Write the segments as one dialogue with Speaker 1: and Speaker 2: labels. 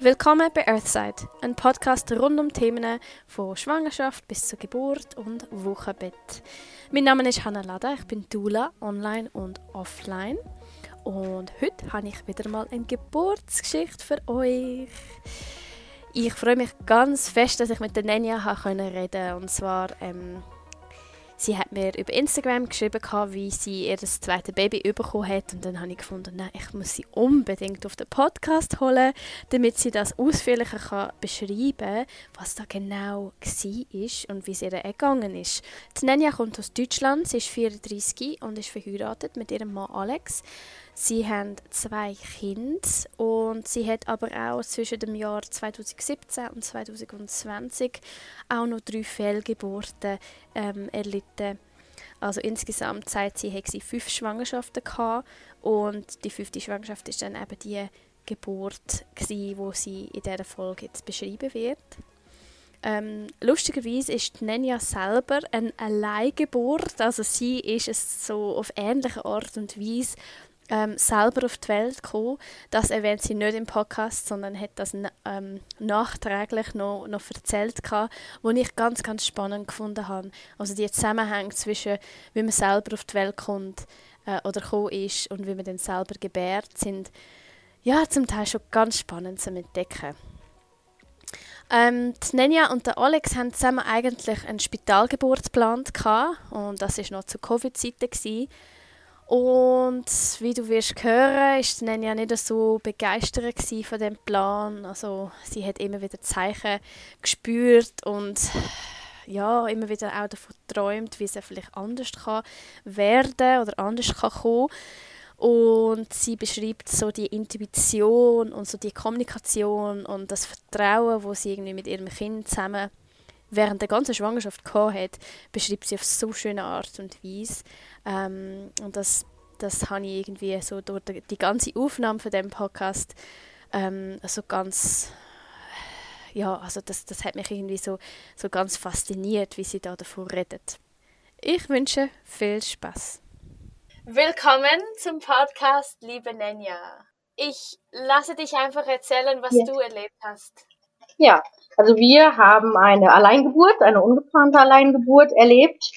Speaker 1: Willkommen bei Earthside, ein Podcast rund um Themen von Schwangerschaft bis zur Geburt und Wochenbett. Mein Name ist Hannah Lada, ich bin Dula, online und offline. Und heute habe ich wieder mal eine Geburtsgeschichte für euch. Ich freue mich ganz fest, dass ich mit der Nenja reden konnte. Und zwar ähm, sie hat mir über Instagram geschrieben, wie sie ihr das zweite Baby bekommen hat. Und dann habe ich gefunden, nein, ich muss sie unbedingt auf den Podcast holen, damit sie das ausführlicher kann beschreiben kann, was da genau war und wie es ihr ergangen ist. Die Nenja kommt aus Deutschland, sie ist 34 und ist verheiratet mit ihrem Mann Alex. Sie haben zwei Kinder und sie hat aber auch zwischen dem Jahr 2017 und 2020 auch noch drei Fehlgeburten ähm, erlitten. Also insgesamt sagt sie, hat sie fünf Schwangerschaften gehabt und die fünfte Schwangerschaft ist dann eben die Geburt gewesen, wo sie in dieser Folge jetzt beschrieben wird. Ähm, lustigerweise ist Nenja selber eine Alleingeburt, also sie ist es so auf ähnliche Art und Weise ähm, selber auf die Welt gekommen. Das erwähnt sie nicht im Podcast, sondern hat das ähm, nachträglich noch, noch erzählt, wo ich ganz, ganz spannend gefunden habe. Also die Zusammenhänge zwischen, wie man selber auf die Welt kommt äh, oder gekommen ist und wie man dann selber gebärt, sind ja zum Teil schon ganz spannend zu entdecken. Ähm, die Nenja und der Alex haben zusammen eigentlich einen Spitalgeburt geplant und das war noch zu Covid-Zeiten. Und wie du wirst hören, ist Nenja nicht so begeistert von dem Plan. Also sie hat immer wieder Zeichen gespürt und ja, immer wieder auch davon geträumt, wie es vielleicht anders kann werden oder anders kann kommen. Und sie beschreibt so die Intuition und so die Kommunikation und das Vertrauen, wo sie irgendwie mit ihrem Kind zusammen während der ganzen Schwangerschaft gehabt hat, beschreibt sie auf so schöne Art und Weise. Ähm, und das, das habe ich irgendwie so durch die ganze Aufnahme von dem Podcast ähm, also ganz ja, also das, das hat mich irgendwie so, so ganz fasziniert, wie sie da davon redet. Ich wünsche viel Spaß. Willkommen zum Podcast, liebe Nenja. Ich lasse dich einfach erzählen, was ja. du erlebt hast.
Speaker 2: Ja, also wir haben eine Alleingeburt, eine ungeplante Alleingeburt erlebt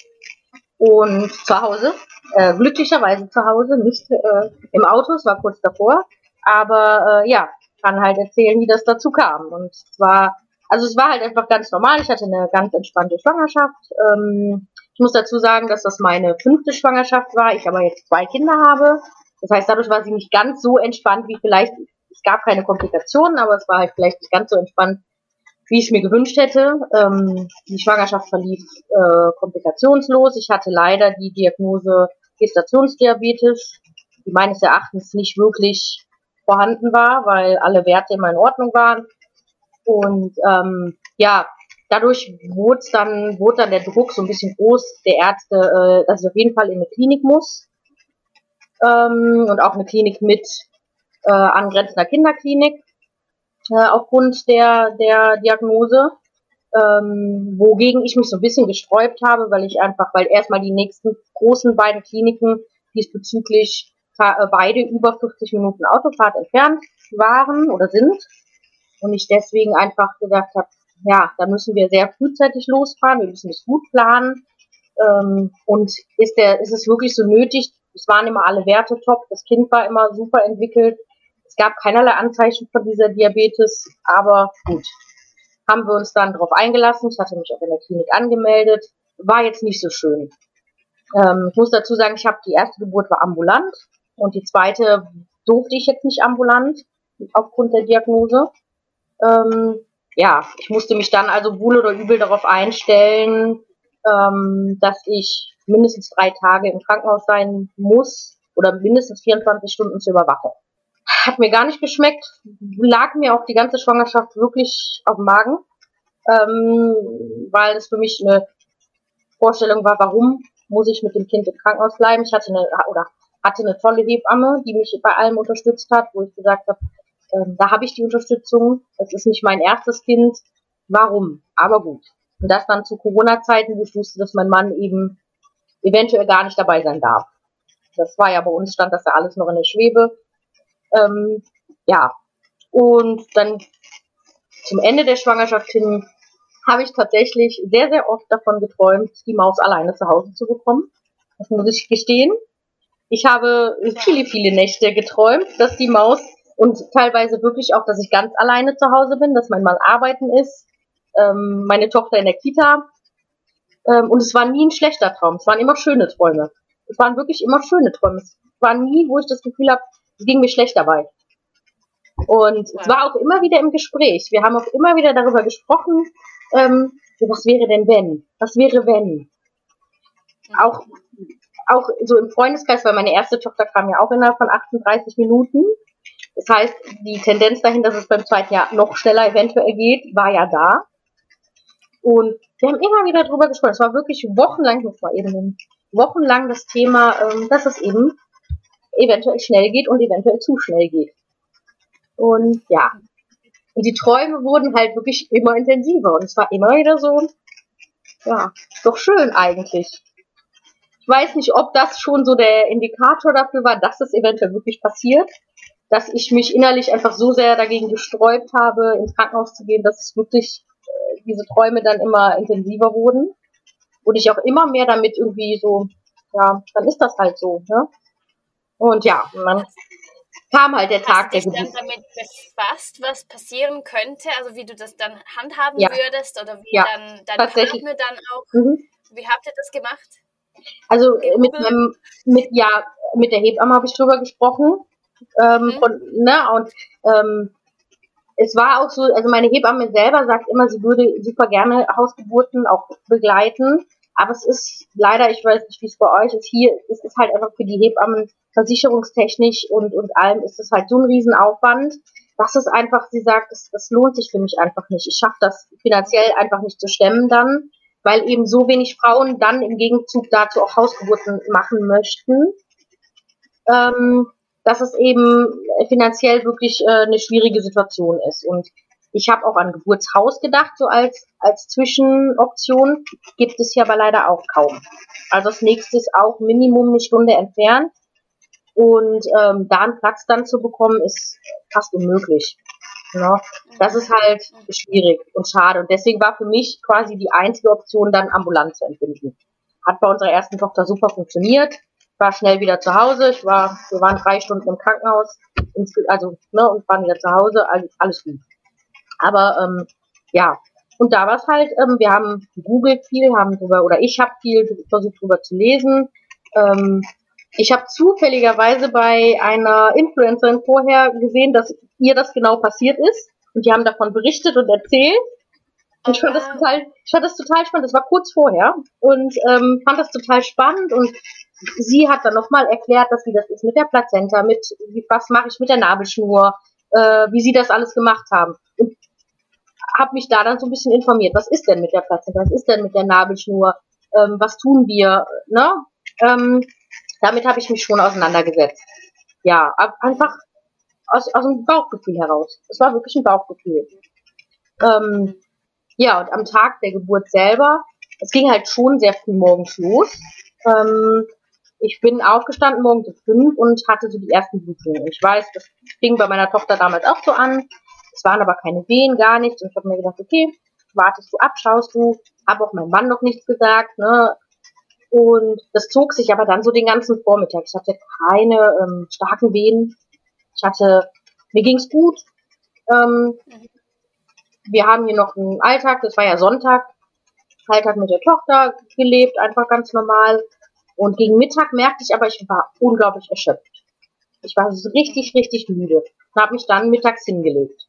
Speaker 2: und zu Hause, äh, glücklicherweise zu Hause, nicht äh, im Auto, es war kurz davor, aber äh, ja, kann halt erzählen, wie das dazu kam. Und zwar, also es war halt einfach ganz normal, ich hatte eine ganz entspannte Schwangerschaft. Ähm, ich muss dazu sagen, dass das meine fünfte Schwangerschaft war, ich aber jetzt zwei Kinder habe. Das heißt, dadurch war sie nicht ganz so entspannt wie vielleicht, es gab keine Komplikationen, aber es war halt vielleicht nicht ganz so entspannt, wie ich es mir gewünscht hätte. Ähm, die Schwangerschaft verlief äh, komplikationslos. Ich hatte leider die Diagnose Gestationsdiabetes, die meines Erachtens nicht wirklich vorhanden war, weil alle Werte immer in Ordnung waren. Und ähm, ja, dadurch wurde dann, wurde dann der Druck so ein bisschen groß der Ärzte, äh, dass ich auf jeden Fall in eine Klinik muss. Ähm, und auch eine Klinik mit äh, angrenzender Kinderklinik äh, aufgrund der, der Diagnose, ähm, wogegen ich mich so ein bisschen gesträubt habe, weil ich einfach, weil erstmal die nächsten großen beiden Kliniken diesbezüglich äh, beide über 50 Minuten Autofahrt entfernt waren oder sind. Und ich deswegen einfach gedacht habe, ja, da müssen wir sehr frühzeitig losfahren, wir müssen es gut planen. Ähm, und ist der, ist es wirklich so nötig? Es waren immer alle Werte top, das Kind war immer super entwickelt, gab keinerlei Anzeichen von dieser Diabetes, aber gut. Haben wir uns dann darauf eingelassen. Ich hatte mich auch in der Klinik angemeldet. War jetzt nicht so schön. Ähm, ich muss dazu sagen, ich habe die erste Geburt war ambulant und die zweite durfte ich jetzt nicht ambulant aufgrund der Diagnose. Ähm, ja, ich musste mich dann also wohl oder übel darauf einstellen, ähm, dass ich mindestens drei Tage im Krankenhaus sein muss oder mindestens 24 Stunden zur Überwachung. Hat mir gar nicht geschmeckt, lag mir auch die ganze Schwangerschaft wirklich auf dem Magen, ähm, weil es für mich eine Vorstellung war, warum muss ich mit dem Kind im Krankenhaus bleiben. Ich hatte eine oder hatte eine tolle Hebamme, die mich bei allem unterstützt hat, wo ich gesagt habe, ähm, da habe ich die Unterstützung. Es ist nicht mein erstes Kind. Warum? Aber gut. Und das dann zu Corona-Zeiten, wo ich wusste, dass mein Mann eben eventuell gar nicht dabei sein darf. Das war ja bei uns stand das ja alles noch in der Schwebe. Ähm, ja, und dann zum Ende der Schwangerschaft hin habe ich tatsächlich sehr, sehr oft davon geträumt, die Maus alleine zu Hause zu bekommen. Das muss ich gestehen. Ich habe viele, viele Nächte geträumt, dass die Maus und teilweise wirklich auch, dass ich ganz alleine zu Hause bin, dass mein Mann arbeiten ist, ähm, meine Tochter in der Kita. Ähm, und es war nie ein schlechter Traum. Es waren immer schöne Träume. Es waren wirklich immer schöne Träume. Es war nie, wo ich das Gefühl habe, es ging mir schlecht dabei. Und es war auch immer wieder im Gespräch. Wir haben auch immer wieder darüber gesprochen, ähm, was wäre denn wenn? Was wäre wenn? Auch, auch so im Freundeskreis, weil meine erste Tochter kam ja auch innerhalb von 38 Minuten. Das heißt, die Tendenz dahin, dass es beim zweiten Jahr noch schneller eventuell geht, war ja da. Und wir haben immer wieder darüber gesprochen. Es war wirklich wochenlang, das war eben wochenlang das Thema, ähm, dass es eben eventuell schnell geht und eventuell zu schnell geht. Und ja, und die Träume wurden halt wirklich immer intensiver und es war immer wieder so, ja, doch schön eigentlich. Ich weiß nicht, ob das schon so der Indikator dafür war, dass es eventuell wirklich passiert, dass ich mich innerlich einfach so sehr dagegen gesträubt habe, ins Krankenhaus zu gehen, dass es wirklich äh, diese Träume dann immer intensiver wurden und ich auch immer mehr damit irgendwie so, ja, dann ist das halt so, ne? Und ja, man kam halt der Tag
Speaker 3: Hast du dich dann damit befasst, was passieren könnte, also wie du das dann handhaben ja. würdest oder wie
Speaker 2: ja,
Speaker 3: dann dein Partner dann auch, mhm. wie habt ihr das gemacht?
Speaker 2: Also äh, mit, meinem, mit, ja, mit der Hebamme habe ich drüber gesprochen ähm, mhm. von, ne, und ähm, es war auch so, also meine Hebamme selber sagt immer, sie würde super gerne Hausgeburten auch begleiten. Aber es ist leider, ich weiß nicht, wie es bei euch ist, hier ist es halt einfach für die Hebammen versicherungstechnisch und, und allem ist es halt so ein Riesenaufwand. Das ist einfach, sie sagt, das, das lohnt sich für mich einfach nicht. Ich schaffe das finanziell einfach nicht zu stemmen dann, weil eben so wenig Frauen dann im Gegenzug dazu auch Hausgeburten machen möchten. Ähm, dass es eben finanziell wirklich äh, eine schwierige Situation ist. Und ich habe auch an Geburtshaus gedacht, so als, als Zwischenoption. Gibt es hier aber leider auch kaum. Also das nächste ist auch Minimum eine Stunde entfernt. Und ähm, da einen Platz dann zu bekommen, ist fast unmöglich. Ne? das ist halt schwierig und schade. Und deswegen war für mich quasi die einzige Option, dann ambulant zu entbinden. Hat bei unserer ersten Tochter super funktioniert. War schnell wieder zu Hause. Ich war, wir waren drei Stunden im Krankenhaus, also ne, und waren wieder zu Hause. Alles, alles gut. Aber ähm, ja, und da war es halt, ähm, wir haben gegoogelt viel, haben drüber, oder ich habe viel versucht drüber zu lesen. Ähm, ich habe zufälligerweise bei einer Influencerin vorher gesehen, dass ihr das genau passiert ist. Und die haben davon berichtet und erzählt. Und ich fand das total, ich fand das total spannend. Das war kurz vorher und ähm, fand das total spannend. Und sie hat dann nochmal erklärt, dass wie das ist mit der Plazenta, mit was mache ich mit der Nabelschnur, äh, wie sie das alles gemacht haben. Und habe mich da dann so ein bisschen informiert. Was ist denn mit der Plazenta? Was ist denn mit der Nabelschnur? Ähm, was tun wir? Ne? Ähm, damit habe ich mich schon auseinandergesetzt. Ja, einfach aus, aus dem Bauchgefühl heraus. Es war wirklich ein Bauchgefühl. Ähm, ja, und am Tag der Geburt selber, es ging halt schon sehr früh morgens los. Ähm, ich bin aufgestanden morgens um fünf und hatte so die ersten Blutungen. Ich weiß, das fing bei meiner Tochter damals auch so an. Es waren aber keine Wehen, gar nichts. Und ich habe mir gedacht, okay, wartest du ab, schaust du. Habe auch meinem Mann noch nichts gesagt. Ne? Und das zog sich aber dann so den ganzen Vormittag. Ich hatte keine ähm, starken Wehen. Ich hatte, mir ging's gut. Ähm, wir haben hier noch einen Alltag, das war ja Sonntag, Alltag mit der Tochter gelebt, einfach ganz normal. Und gegen Mittag merkte ich aber, ich war unglaublich erschöpft. Ich war richtig, richtig müde und habe mich dann mittags hingelegt.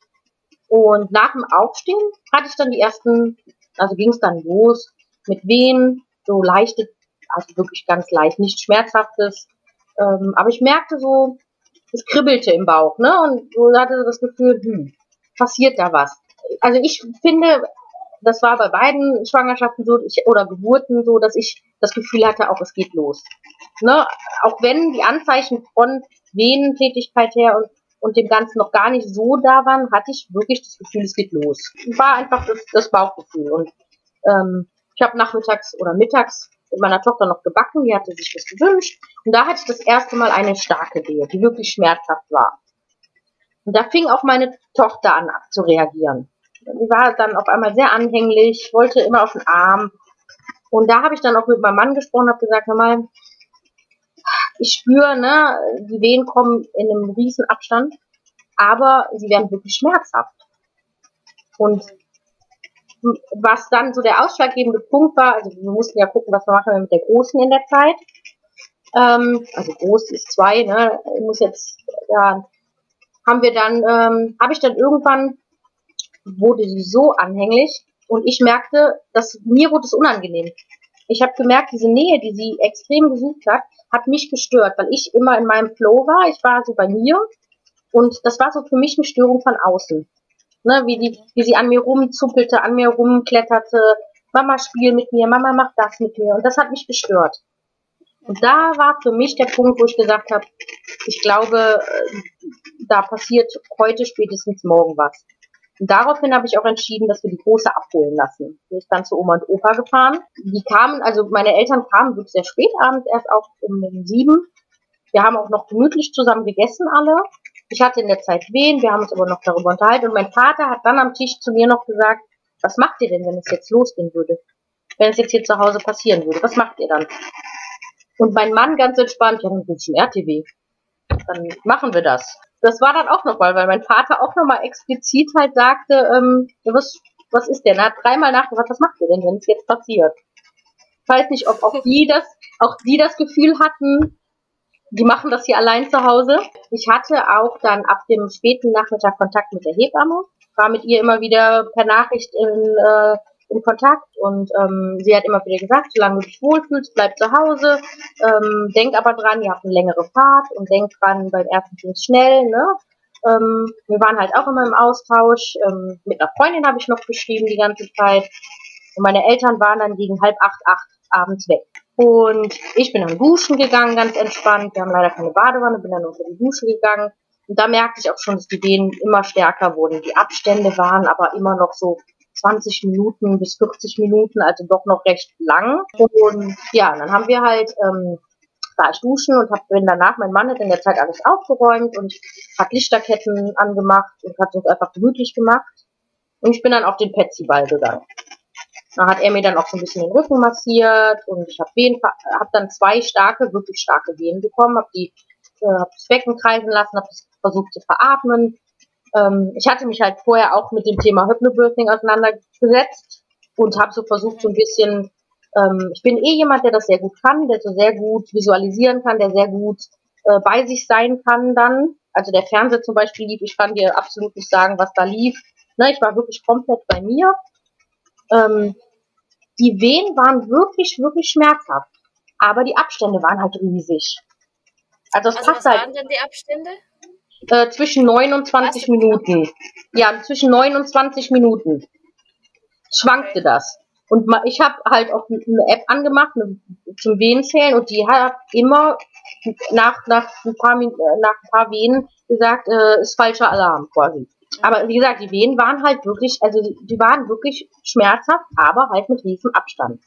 Speaker 2: Und nach dem Aufstehen hatte ich dann die ersten, also ging es dann los mit Wehen, so leichte also wirklich ganz leicht, nicht schmerzhaftes. Ähm, aber ich merkte so, es kribbelte im Bauch, ne? Und so hatte das Gefühl, hm, passiert da was. Also ich finde, das war bei beiden Schwangerschaften so ich, oder Geburten so, dass ich das Gefühl hatte, auch es geht los. Ne? Auch wenn die Anzeichen von Venentätigkeit her und, und dem Ganzen noch gar nicht so da waren, hatte ich wirklich das Gefühl, es geht los. War einfach das, das Bauchgefühl. Und ähm, ich habe nachmittags oder mittags mit meiner Tochter noch gebacken, die hatte sich das gewünscht. Und da hatte ich das erste Mal eine starke Wehe, die wirklich schmerzhaft war. Und da fing auch meine Tochter an zu reagieren. die war dann auf einmal sehr anhänglich, wollte immer auf den Arm. Und da habe ich dann auch mit meinem Mann gesprochen, habe gesagt, hör mal, ich spüre, ne, die Wehen kommen in einem riesen Abstand, aber sie werden wirklich schmerzhaft. Und was dann so der ausschlaggebende Punkt war, also wir mussten ja gucken, was wir machen mit der Großen in der Zeit. Ähm, also groß ist zwei, ne? Ich muss jetzt, ja, haben wir dann, ähm, habe ich dann irgendwann, wurde sie so anhänglich und ich merkte, dass mir wurde es unangenehm. Ich habe gemerkt, diese Nähe, die sie extrem gesucht hat, hat mich gestört, weil ich immer in meinem Flow war. Ich war so bei mir und das war so für mich eine Störung von außen. Ne, wie, die, wie sie an mir rumzuppelte, an mir rumkletterte, Mama spiel mit mir, Mama macht das mit mir und das hat mich gestört. Und da war für mich der Punkt, wo ich gesagt habe, ich glaube, äh, da passiert heute spätestens morgen was. Daraufhin habe ich auch entschieden, dass wir die Große abholen lassen. Wir sind dann zu Oma und Opa gefahren. Die kamen, also meine Eltern kamen wirklich sehr spät abends, erst auch um sieben. Wir haben auch noch gemütlich zusammen gegessen alle. Ich hatte in der Zeit Wehen, wir haben uns aber noch darüber unterhalten. Und mein Vater hat dann am Tisch zu mir noch gesagt, was macht ihr denn, wenn es jetzt losgehen würde? Wenn es jetzt hier zu Hause passieren würde, was macht ihr dann? Und mein Mann ganz entspannt, ja, dann geht's zum RTW. Dann machen wir das. Das war dann auch nochmal, weil mein Vater auch nochmal explizit halt sagte, ähm, was, was ist denn? Er hat dreimal nachgefragt, was macht ihr denn, wenn es jetzt passiert? Ich weiß nicht, ob auch die das, auch die das Gefühl hatten, die machen das hier allein zu Hause. Ich hatte auch dann ab dem späten Nachmittag Kontakt mit der Hebamme, war mit ihr immer wieder per Nachricht in, äh, in Kontakt und ähm, sie hat immer wieder gesagt, solange du dich wohlfühlst, bleib zu Hause, ähm, denk aber dran, ihr habt eine längere Fahrt und denk dran, beim ersten ging's schnell, ne? Ähm, wir waren halt auch immer im Austausch. Ähm, mit einer Freundin habe ich noch geschrieben die ganze Zeit. Und meine Eltern waren dann gegen halb acht, acht abends weg. Und ich bin dann duschen gegangen, ganz entspannt. Wir haben leider keine Badewanne, bin dann unter die Dusche gegangen. Und da merkte ich auch schon, dass die Wehen immer stärker wurden. Die Abstände waren aber immer noch so 20 Minuten bis 40 Minuten, also doch noch recht lang. Und ja, dann haben wir halt, ähm, war ich duschen und hab, bin danach, mein Mann hat in der Zeit alles aufgeräumt und hat Lichterketten angemacht und hat uns einfach gemütlich gemacht. Und ich bin dann auf den Petsy-Ball gegangen. Da hat er mir dann auch so ein bisschen den Rücken massiert und ich habe hab dann zwei starke, wirklich starke Wehen bekommen, habe die, äh, hab das Becken kreisen lassen, habe versucht zu veratmen, ähm, ich hatte mich halt vorher auch mit dem Thema Hypnobirthing auseinandergesetzt und habe so versucht, so ein bisschen, ähm, ich bin eh jemand, der das sehr gut kann, der so sehr gut visualisieren kann, der sehr gut äh, bei sich sein kann dann. Also der Fernseher zum Beispiel lief, ich kann dir absolut nicht sagen, was da lief. Ne, ich war wirklich komplett bei mir. Ähm, die Wehen waren wirklich, wirklich schmerzhaft. Aber die Abstände waren halt riesig.
Speaker 3: Also, also was halt, waren denn die Abstände?
Speaker 2: Äh, zwischen 9 und 20 Was? Minuten. Ja, zwischen 9 und 20 Minuten. Schwankte das. Und ich habe halt auch eine App angemacht eine, zum Wehenzählen und die hat immer nach, nach, ein, paar, äh, nach ein paar Wehen gesagt, äh, ist falscher Alarm quasi. Aber wie gesagt, die Wehen waren halt wirklich, also die, die waren wirklich schmerzhaft, aber halt mit riesem Abstand.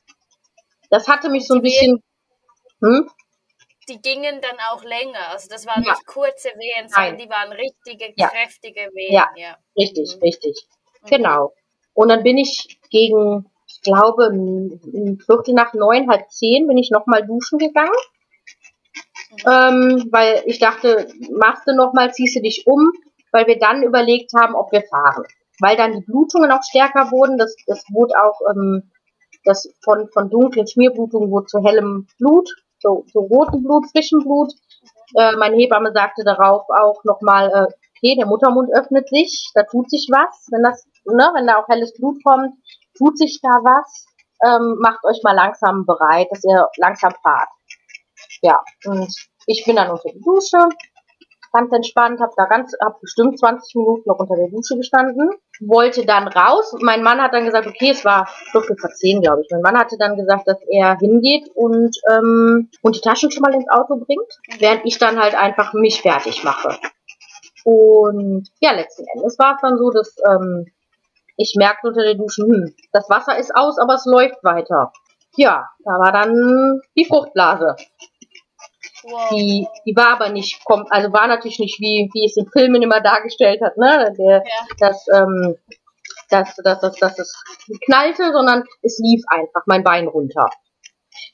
Speaker 2: Das hatte mich so ein bisschen.
Speaker 3: Hm? Die gingen dann auch länger. Also das waren ja. nicht kurze Wehen, sondern Nein. die waren richtige, ja. kräftige Wehen.
Speaker 2: Ja, ja. richtig, mhm. richtig. Mhm. Genau. Und dann bin ich gegen, ich glaube, ein Viertel nach neun, halb zehn, bin ich nochmal duschen gegangen. Mhm. Ähm, weil ich dachte, machst du nochmal, ziehst du dich um, weil wir dann überlegt haben, ob wir fahren. Weil dann die Blutungen auch stärker wurden, das, das wurde auch, ähm, das von, von dunklen Schmierblutungen wurde zu hellem Blut so, so roten Blut, frischen Blut. Äh, meine Hebamme sagte darauf auch nochmal, äh, okay, der Muttermund öffnet sich, da tut sich was, wenn das, ne, wenn da auch helles Blut kommt, tut sich da was. Ähm, macht euch mal langsam bereit, dass ihr langsam fahrt. Ja, und ich bin dann unter die Dusche, ganz entspannt, habe da ganz, hab bestimmt 20 Minuten noch unter der Dusche gestanden, wollte dann raus. Mein Mann hat dann gesagt, okay, es war Viertel vor zehn, glaube ich. Mein Mann hatte dann gesagt, dass er hingeht und ähm, und die Taschen schon mal ins Auto bringt, während ich dann halt einfach mich fertig mache. Und ja, letzten Endes war es dann so, dass ähm, ich merkte unter der Dusche, hm, das Wasser ist aus, aber es läuft weiter. Ja, da war dann die Fruchtblase. Wow. Die, die war aber nicht, kommt, also war natürlich nicht wie, wie es in Filmen immer dargestellt hat, ne? Der, ja. Das, ähm, dass, dass, dass, dass es knallte, sondern es lief einfach mein Bein runter.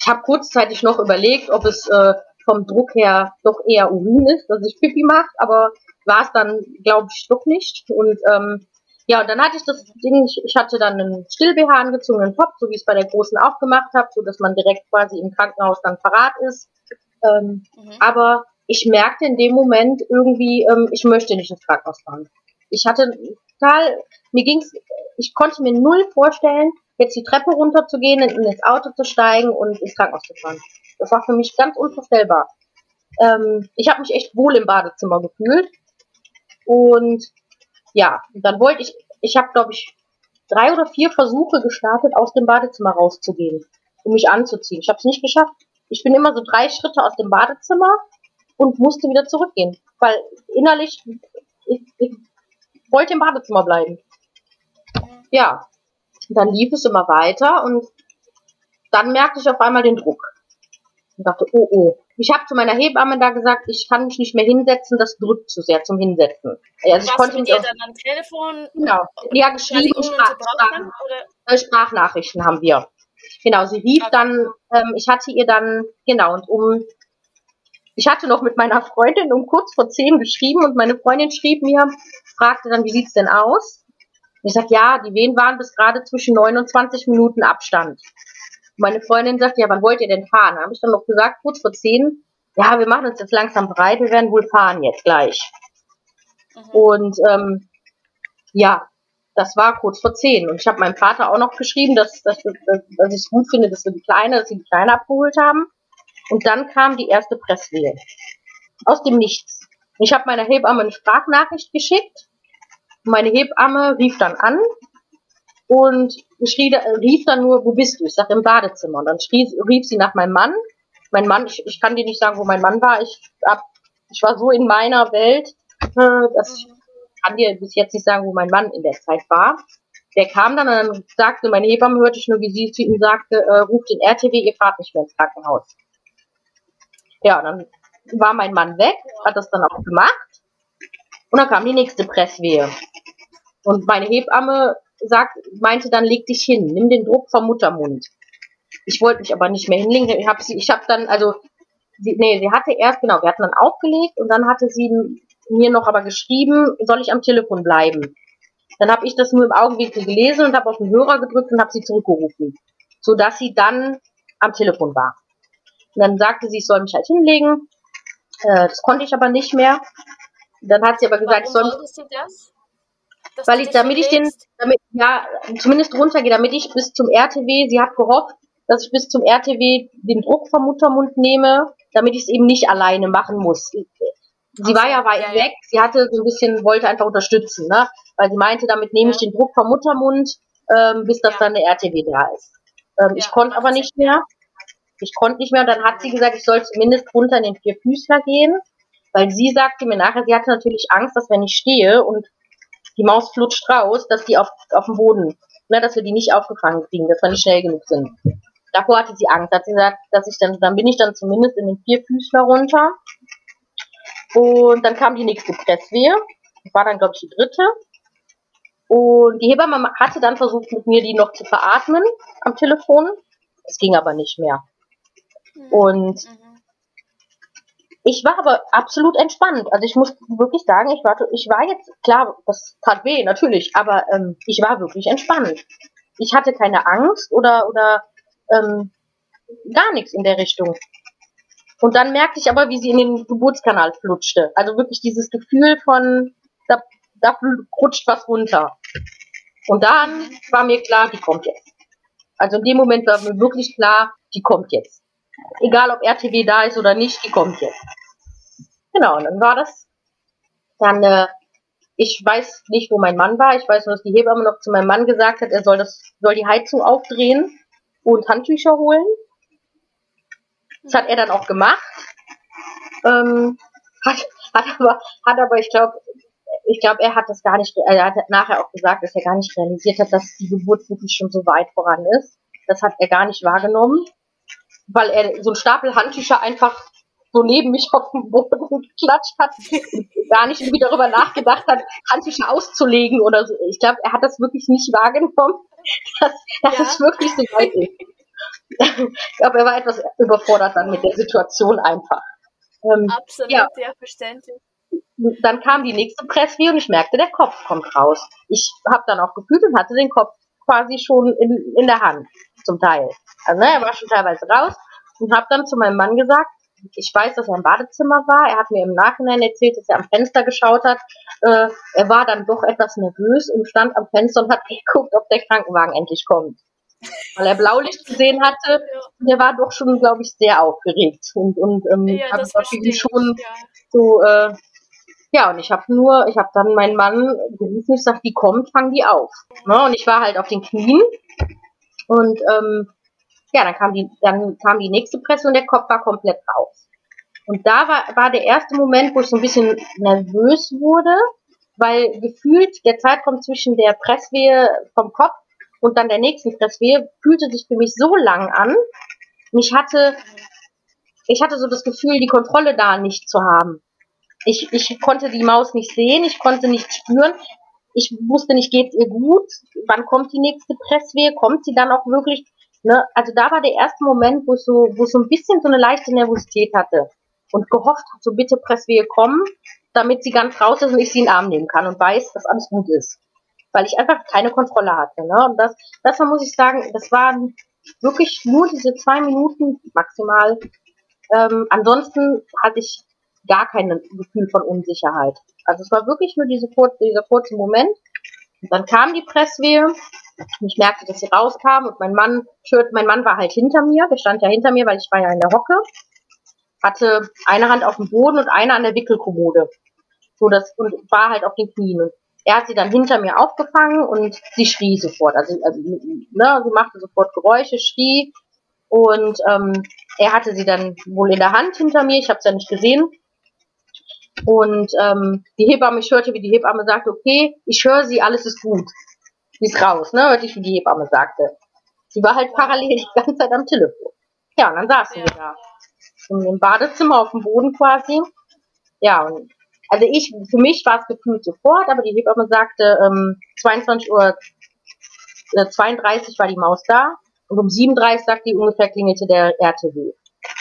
Speaker 2: Ich habe kurzzeitig noch überlegt, ob es äh, vom Druck her doch eher Urin ist, dass ich Pipi macht, aber war es dann, glaube ich, doch nicht. Und ähm, ja, und dann hatte ich das Ding, ich, ich hatte dann einen Still-BH angezogenen Top, so wie ich es bei der Großen auch gemacht habe, so dass man direkt quasi im Krankenhaus dann parat ist. Ähm, mhm. Aber ich merkte in dem Moment irgendwie, ähm, ich möchte nicht ins Krankenhaus fahren. Ich hatte total, mir ging's, ich konnte mir null vorstellen, jetzt die Treppe runterzugehen, in, ins Auto zu steigen und ins Krankenhaus zu fahren. Das war für mich ganz unvorstellbar. Ähm, ich habe mich echt wohl im Badezimmer gefühlt. Und ja, dann wollte ich, ich habe, glaube ich, drei oder vier Versuche gestartet, aus dem Badezimmer rauszugehen, um mich anzuziehen. Ich habe es nicht geschafft. Ich bin immer so drei Schritte aus dem Badezimmer und musste wieder zurückgehen, weil innerlich ich, ich wollte im Badezimmer bleiben. Ja, dann lief es immer weiter und dann merkte ich auf einmal den Druck und dachte, oh oh. Ich habe zu meiner Hebamme da gesagt, ich kann mich nicht mehr hinsetzen, das drückt zu sehr zum Hinsetzen.
Speaker 3: Also ich konnte mit ihr dann am Telefon?
Speaker 2: Genau. Ja, geschrieben Sprach, Sprach, Sprachnachrichten haben wir. Genau, sie rief dann, ähm, ich hatte ihr dann, genau, und um, ich hatte noch mit meiner Freundin um kurz vor zehn geschrieben und meine Freundin schrieb mir, fragte dann, wie sieht's denn aus? Und ich sag, ja, die Wehen waren bis gerade zwischen 29 Minuten Abstand. Meine Freundin sagt, ja, wann wollt ihr denn fahren? Da habe ich dann noch gesagt, kurz vor zehn, ja, wir machen uns jetzt langsam bereit, wir werden wohl fahren jetzt gleich. Mhm. Und ähm, ja, das war kurz vor zehn. Und ich habe meinem Vater auch noch geschrieben, dass, dass, dass, dass ich es gut finde, dass wir die Kleine, dass sie die Kleine abgeholt haben. Und dann kam die erste Presswehe. Aus dem Nichts. Ich habe meiner Hebamme eine Sprachnachricht geschickt. Meine Hebamme rief dann an und schrie, rief dann nur, wo bist du? Ich sag im Badezimmer. Und dann schrie, rief sie nach meinem Mann. Mein Mann, ich, ich kann dir nicht sagen, wo mein Mann war. Ich, hab, ich war so in meiner Welt, äh, dass ich kann dir bis jetzt nicht sagen, wo mein Mann in der Zeit war. Der kam dann und dann sagte, meine Hebamme hörte ich nur, wie sie zu ihm sagte, äh, ruft den RTW, ihr fahrt nicht mehr ins Krankenhaus. Ja, dann war mein Mann weg, hat das dann auch gemacht. Und dann kam die nächste Presswehe. Und meine Hebamme sagt, meinte dann, leg dich hin, nimm den Druck vom Muttermund. Ich wollte mich aber nicht mehr hinlegen. Ich habe habe dann, also, sie, nee, sie hatte erst, genau, wir hatten dann aufgelegt und dann hatte sie mir noch aber geschrieben, soll ich am Telefon bleiben. Dann habe ich das nur im Augenwinkel gelesen und habe auf den Hörer gedrückt und habe sie zurückgerufen, so dass sie dann am Telefon war. Und dann sagte sie, ich soll mich halt hinlegen. Äh, das konnte ich aber nicht mehr. Dann hat sie aber gesagt,
Speaker 3: Warum ich soll. Du das?
Speaker 2: weil ich, damit ich den, damit, ja, zumindest runtergehe, damit ich bis zum RTW, sie hat gehofft, dass ich bis zum RTW den Druck vom Muttermund nehme, damit ich es eben nicht alleine machen muss. Sie war ja weit ja, weg, sie hatte so ein bisschen, wollte einfach unterstützen, ne? Weil sie meinte, damit nehme ich den Druck vom Muttermund, ähm, bis das dann der RTW da ist. Ähm, ich konnte aber nicht mehr. Ich konnte nicht mehr und dann hat sie gesagt, ich soll zumindest runter in den Vierfüßler gehen, weil sie sagte mir nachher, sie hatte natürlich Angst, dass wenn ich stehe und die Maus flutscht raus, dass die auf, auf dem Boden, ne, dass wir die nicht aufgefangen kriegen, dass wir nicht schnell genug sind. Davor hatte sie Angst, hat sie gesagt, dass ich dann, dann bin ich dann zumindest in den Vierfüßler runter. Und dann kam die nächste Presswehe. Das war dann, glaube ich, die dritte. Und die Hebamme hatte dann versucht, mit mir die noch zu veratmen am Telefon. Es ging aber nicht mehr. Mhm. Und mhm. Ich war aber absolut entspannt. Also ich muss wirklich sagen, ich war, ich war jetzt, klar, das tat weh, natürlich, aber ähm, ich war wirklich entspannt. Ich hatte keine Angst oder, oder ähm, gar nichts in der Richtung. Und dann merkte ich aber, wie sie in den Geburtskanal flutschte. Also wirklich dieses Gefühl von, da, da rutscht was runter. Und dann war mir klar, die kommt jetzt. Also in dem Moment war mir wirklich klar, die kommt jetzt. Egal ob RTW da ist oder nicht, die kommt jetzt. Genau, und dann war das. Dann, äh, ich weiß nicht, wo mein Mann war. Ich weiß nur, dass die Hebamme noch zu meinem Mann gesagt hat, er soll das, soll die Heizung aufdrehen und Handtücher holen. Das hat er dann auch gemacht. Ähm, hat, hat aber, hat aber, ich glaube, ich glaube, er hat das gar nicht, er hat nachher auch gesagt, dass er gar nicht realisiert hat, dass die Geburt wirklich schon so weit voran ist. Das hat er gar nicht wahrgenommen, weil er so einen Stapel Handtücher einfach so neben mich auf dem Boden geklatscht hat und gar nicht irgendwie darüber nachgedacht hat, Handtücher auszulegen oder so. Ich glaube, er hat das wirklich nicht wahrgenommen, dass, dass ja. es wirklich so weit ist. Ich glaube, er war etwas überfordert dann mit der Situation einfach.
Speaker 3: Ähm, Absolut, ja, ja verständlich.
Speaker 2: Dann kam die nächste Pressweh und ich merkte, der Kopf kommt raus. Ich habe dann auch gefühlt und hatte den Kopf quasi schon in, in der Hand, zum Teil. Also ne, er war schon teilweise raus und habe dann zu meinem Mann gesagt, ich weiß, dass er im Badezimmer war. Er hat mir im Nachhinein erzählt, dass er am Fenster geschaut hat. Äh, er war dann doch etwas nervös und stand am Fenster und hat geguckt, ob der Krankenwagen endlich kommt. Weil er Blaulicht gesehen hatte. Der war doch schon, glaube ich, sehr aufgeregt und, und ähm, ja, hat schon ja. so äh, ja, und ich habe nur, ich habe dann meinen Mann gerufen, ich sag, die kommt, fang die auf. Ne? Und ich war halt auf den Knien und ähm, ja, dann kam die, dann kam die nächste Presse und der Kopf war komplett raus. Und da war, war der erste Moment, wo ich so ein bisschen nervös wurde, weil gefühlt der Zeitraum zwischen der Presswehe vom Kopf und dann der nächsten Presswehe fühlte sich für mich so lang an. Und ich hatte, ich hatte so das Gefühl, die Kontrolle da nicht zu haben. Ich, ich konnte die Maus nicht sehen, ich konnte nicht spüren. Ich wusste nicht, geht's ihr gut? Wann kommt die nächste Presswehe? Kommt sie dann auch wirklich? Ne? Also da war der erste Moment, wo so, wo so ein bisschen so eine leichte Nervosität hatte und gehofft hat, so bitte Presswehe kommen, damit sie ganz raus ist und ich sie in den Arm nehmen kann und weiß, dass alles gut ist. Weil ich einfach keine Kontrolle hatte. Ne? Und das, das muss ich sagen, das waren wirklich nur diese zwei Minuten maximal. Ähm, ansonsten hatte ich gar kein Gefühl von Unsicherheit. Also es war wirklich nur diese kurze, dieser kurze Moment. Und dann kam die Presswehe. Ich merkte, dass sie rauskam und mein Mann, mein Mann war halt hinter mir, der stand ja hinter mir, weil ich war ja in der Hocke, hatte eine Hand auf dem Boden und eine an der Wickelkommode. So das, und war halt auf den Knien. Er hat sie dann hinter mir aufgefangen und sie schrie sofort. Also, also ne, sie machte sofort Geräusche, schrie und ähm, er hatte sie dann wohl in der Hand hinter mir. Ich habe es ja nicht gesehen. Und ähm, die Hebamme, ich hörte, wie die Hebamme sagte, okay, ich höre sie, alles ist gut. Sie ist raus, ne? Hörte ich, wie die Hebamme sagte. Sie war halt parallel die ganze Zeit am Telefon. Ja, und dann saßen ja. wir da. Im Badezimmer auf dem Boden quasi. Ja, und also ich, für mich war es gefühlt sofort, aber die Hebamme sagte, ähm, 22 Uhr äh, 32 war die Maus da und um 37 sagt die ungefähr klingelte der RTW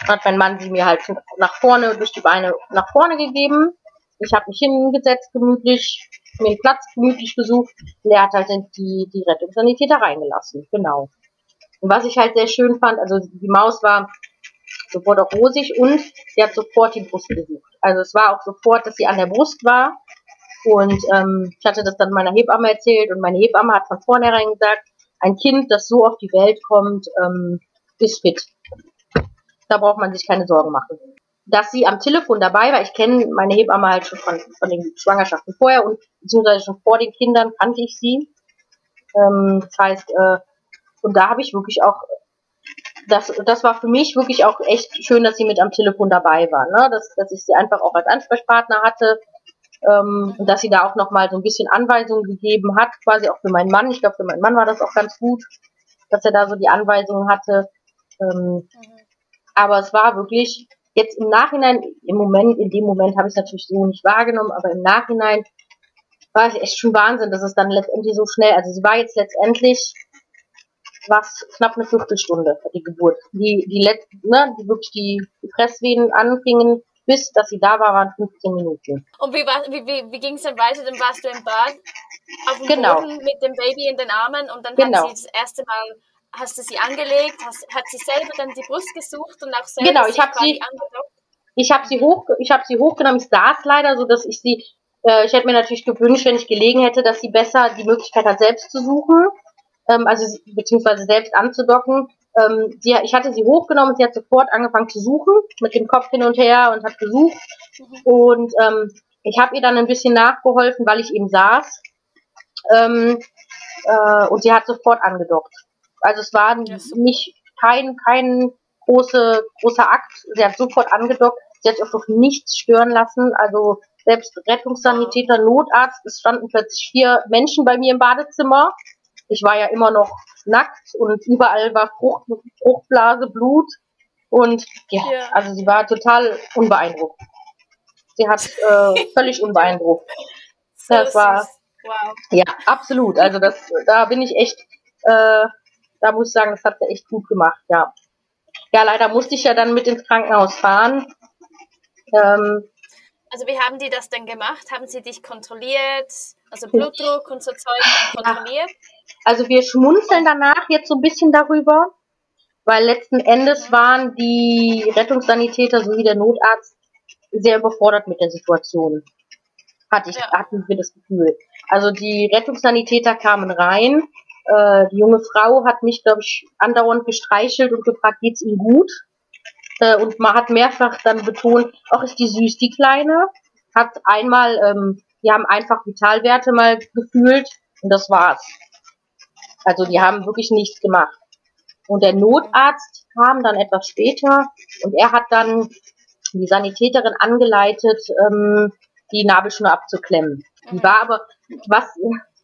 Speaker 2: hat mein Mann sie mir halt nach vorne, durch die Beine nach vorne gegeben. Ich habe mich hingesetzt, gemütlich, mir einen Platz gemütlich gesucht. Und er hat halt die, die Rettungssanitäter reingelassen. Genau. Und was ich halt sehr schön fand, also die Maus war sofort auch rosig und sie hat sofort die Brust gesucht. Also es war auch sofort, dass sie an der Brust war. Und ähm, ich hatte das dann meiner Hebamme erzählt und meine Hebamme hat von vornherein gesagt, ein Kind, das so auf die Welt kommt, ähm, ist fit. Da braucht man sich keine Sorgen machen. Dass sie am Telefon dabei war, ich kenne meine Hebamme halt schon von, von den Schwangerschaften vorher und beziehungsweise schon vor den Kindern kannte ich sie. Ähm, das heißt, äh, und da habe ich wirklich auch, das, das war für mich wirklich auch echt schön, dass sie mit am Telefon dabei war. Ne? Dass, dass ich sie einfach auch als Ansprechpartner hatte ähm, dass sie da auch nochmal so ein bisschen Anweisungen gegeben hat, quasi auch für meinen Mann. Ich glaube, für meinen Mann war das auch ganz gut, dass er da so die Anweisungen hatte. Ähm, mhm. Aber es war wirklich jetzt im Nachhinein, im Moment, in dem Moment habe ich es natürlich so nicht wahrgenommen, aber im Nachhinein war es echt schon Wahnsinn, dass es dann letztendlich so schnell, also sie war jetzt letztendlich was knapp eine Viertelstunde die Geburt. Die, die letzten, ne, die wirklich die, die Presswehen anfingen, bis dass sie da war, waren 15 Minuten.
Speaker 3: Und wie, war, wie, wie, wie ging es dann weiter? Dann warst du im Bad auf dem
Speaker 2: genau.
Speaker 3: Boden mit dem Baby in den Armen und dann
Speaker 2: genau.
Speaker 3: hat sie das erste Mal hast du sie angelegt, hast, hat sie selber dann die Brust gesucht und auch selber
Speaker 2: Genau, ich habe sie, ich habe sie hoch, ich habe sie hochgenommen. Ich saß leider, so dass ich sie, äh, ich hätte mir natürlich gewünscht, wenn ich gelegen hätte, dass sie besser die Möglichkeit hat, selbst zu suchen, ähm, also beziehungsweise selbst anzudocken. Ähm, sie, ich hatte sie hochgenommen, sie hat sofort angefangen zu suchen, mit dem Kopf hin und her und hat gesucht. Mhm. Und ähm, ich habe ihr dann ein bisschen nachgeholfen, weil ich eben saß. Ähm, äh, und sie hat sofort angedockt. Also es war nicht kein, kein große, großer Akt. Sie hat sofort angedockt. Sie hat sich auch durch nichts stören lassen. Also selbst Rettungssanitäter, Notarzt, es standen plötzlich vier Menschen bei mir im Badezimmer. Ich war ja immer noch nackt und überall war Frucht, Fruchtblase, Blut. Und ja, ja, also sie war total unbeeindruckt. Sie hat äh, völlig unbeeindruckt. So das war wow. ja absolut. Also das, da bin ich echt, äh, da muss ich sagen, das hat sie echt gut gemacht. Ja, ja, leider musste ich ja dann mit ins Krankenhaus fahren.
Speaker 3: Ähm, also wie haben die das denn gemacht? Haben sie dich kontrolliert? Also Blutdruck und so Zeug kontrolliert?
Speaker 2: Also wir schmunzeln danach jetzt so ein bisschen darüber, weil letzten Endes waren die Rettungssanitäter sowie der Notarzt sehr überfordert mit der Situation. Hatte ich, ja. hatten wir das Gefühl. Also die Rettungssanitäter kamen rein. Äh, die junge Frau hat mich, glaube ich, andauernd gestreichelt und gefragt, geht's Ihnen gut? Äh, und man hat mehrfach dann betont, ach, ist die süß, die Kleine. Hat einmal, ähm, die haben einfach Vitalwerte mal gefühlt und das war's. Also die haben wirklich nichts gemacht. Und der Notarzt kam dann etwas später und er hat dann die Sanitäterin angeleitet, ähm, die Nabelschnur abzuklemmen. Die war aber, was,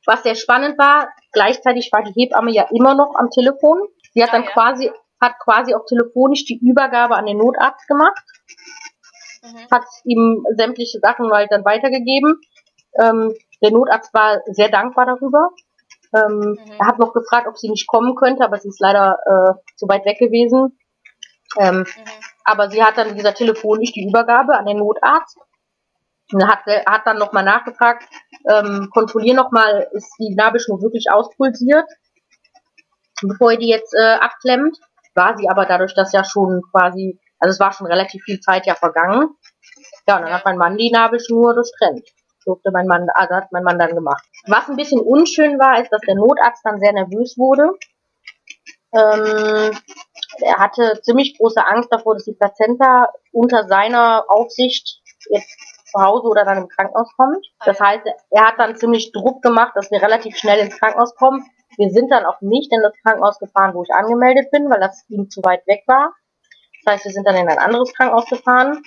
Speaker 2: was sehr spannend war, gleichzeitig war die Hebamme ja immer noch am Telefon. Sie hat dann ja. quasi hat quasi auch telefonisch die Übergabe an den Notarzt gemacht, mhm. hat ihm sämtliche Sachen halt dann weitergegeben. Ähm, der Notarzt war sehr dankbar darüber. Ähm, mhm. Er hat noch gefragt, ob sie nicht kommen könnte, aber sie ist leider äh, zu weit weg gewesen. Ähm, mhm. Aber sie hat dann, wie gesagt, telefonisch die Übergabe an den Notarzt. Und hat, hat dann nochmal nachgefragt, ähm, kontrollier nochmal, ist die Nabelschnur wirklich auspulsiert, bevor ihr die jetzt äh, abklemmt war sie aber dadurch, dass ja schon quasi, also es war schon relativ viel Zeit ja vergangen. Ja, und dann hat mein Mann die Nabelschnur durchtrennt. Durfte mein Mann, also hat mein Mann dann gemacht. Was ein bisschen unschön war, ist, dass der Notarzt dann sehr nervös wurde. Ähm, er hatte ziemlich große Angst davor, dass die Plazenta unter seiner Aufsicht jetzt zu Hause oder dann im Krankenhaus kommt. Das heißt, er hat dann ziemlich Druck gemacht, dass wir relativ schnell ins Krankenhaus kommen. Wir sind dann auch nicht in das Krankenhaus gefahren, wo ich angemeldet bin, weil das ihm zu weit weg war. Das heißt, wir sind dann in ein anderes Krankenhaus gefahren,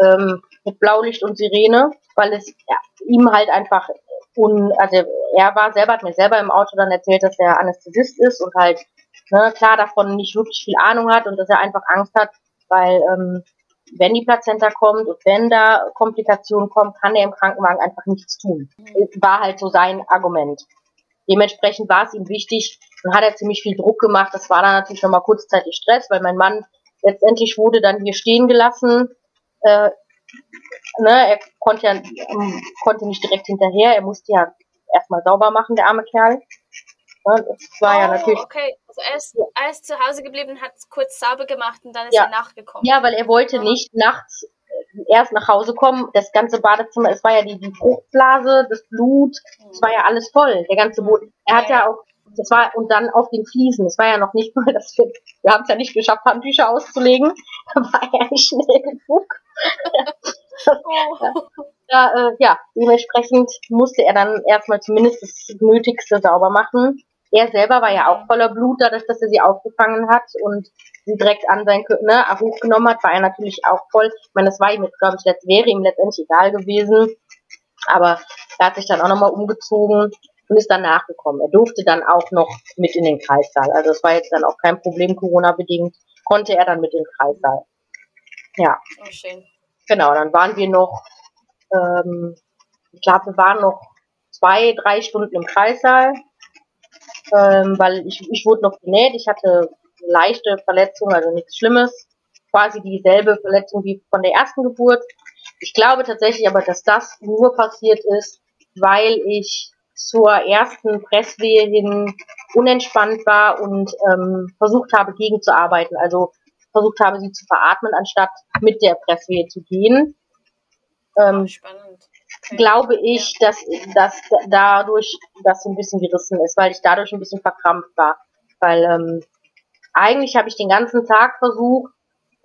Speaker 2: ähm, mit Blaulicht und Sirene, weil es ja, ihm halt einfach un, also er war selber, hat mir selber im Auto dann erzählt, dass er Anästhesist ist und halt, ne, klar davon nicht wirklich viel Ahnung hat und dass er einfach Angst hat, weil, ähm, wenn die Plazenta kommt und wenn da Komplikationen kommen, kann er im Krankenwagen einfach nichts tun. War halt so sein Argument. Dementsprechend war es ihm wichtig und hat er ziemlich viel Druck gemacht. Das war dann natürlich nochmal kurzzeitig Stress, weil mein Mann letztendlich wurde dann hier stehen gelassen. Äh, ne, er konnte ja ähm, konnte nicht direkt hinterher, er musste ja erstmal sauber machen, der arme Kerl.
Speaker 3: Ja, das war oh, ja natürlich. Okay, also er ist, er ist zu Hause geblieben, hat es kurz sauber gemacht und dann ist ja. er nachgekommen.
Speaker 2: Ja, weil er wollte nicht nachts erst nach Hause kommen, das ganze Badezimmer, es war ja die, die Fruchtblase, das Blut, es war ja alles voll, der ganze Boden. Er hat ja auch, das war, und dann auf den Fliesen, es war ja noch nicht mal, dass wir, wir haben es ja nicht geschafft, Handtücher auszulegen, da war er nicht schnell genug. oh. ja, äh, ja, dementsprechend musste er dann erstmal zumindest das Nötigste sauber machen. Er selber war ja auch voller Blut, dadurch, dass er sie aufgefangen hat und sie direkt an sein ne, hochgenommen hat, war er natürlich auch voll. Ich meine, das war ihm jetzt, glaube ich, letzt, wäre ihm letztendlich egal gewesen. Aber er hat sich dann auch nochmal umgezogen und ist dann nachgekommen. Er durfte dann auch noch mit in den Kreissaal. Also das war jetzt dann auch kein Problem, Corona-bedingt, konnte er dann mit in den Kreissaal. Ja. Oh, schön. Genau, dann waren wir noch, ähm, ich glaube, wir waren noch zwei, drei Stunden im Kreissaal ähm, weil ich, ich wurde noch genäht, ich hatte leichte Verletzung, also nichts Schlimmes, quasi dieselbe Verletzung wie von der ersten Geburt. Ich glaube tatsächlich aber, dass das nur passiert ist, weil ich zur ersten Presswehe hin unentspannt war und ähm, versucht habe, gegenzuarbeiten. Also versucht habe, sie zu veratmen, anstatt mit der Presswehe zu gehen. Ähm, Spannend glaube ich, dass, dass dadurch das so ein bisschen gerissen ist, weil ich dadurch ein bisschen verkrampft war. Weil ähm, eigentlich habe ich den ganzen Tag versucht,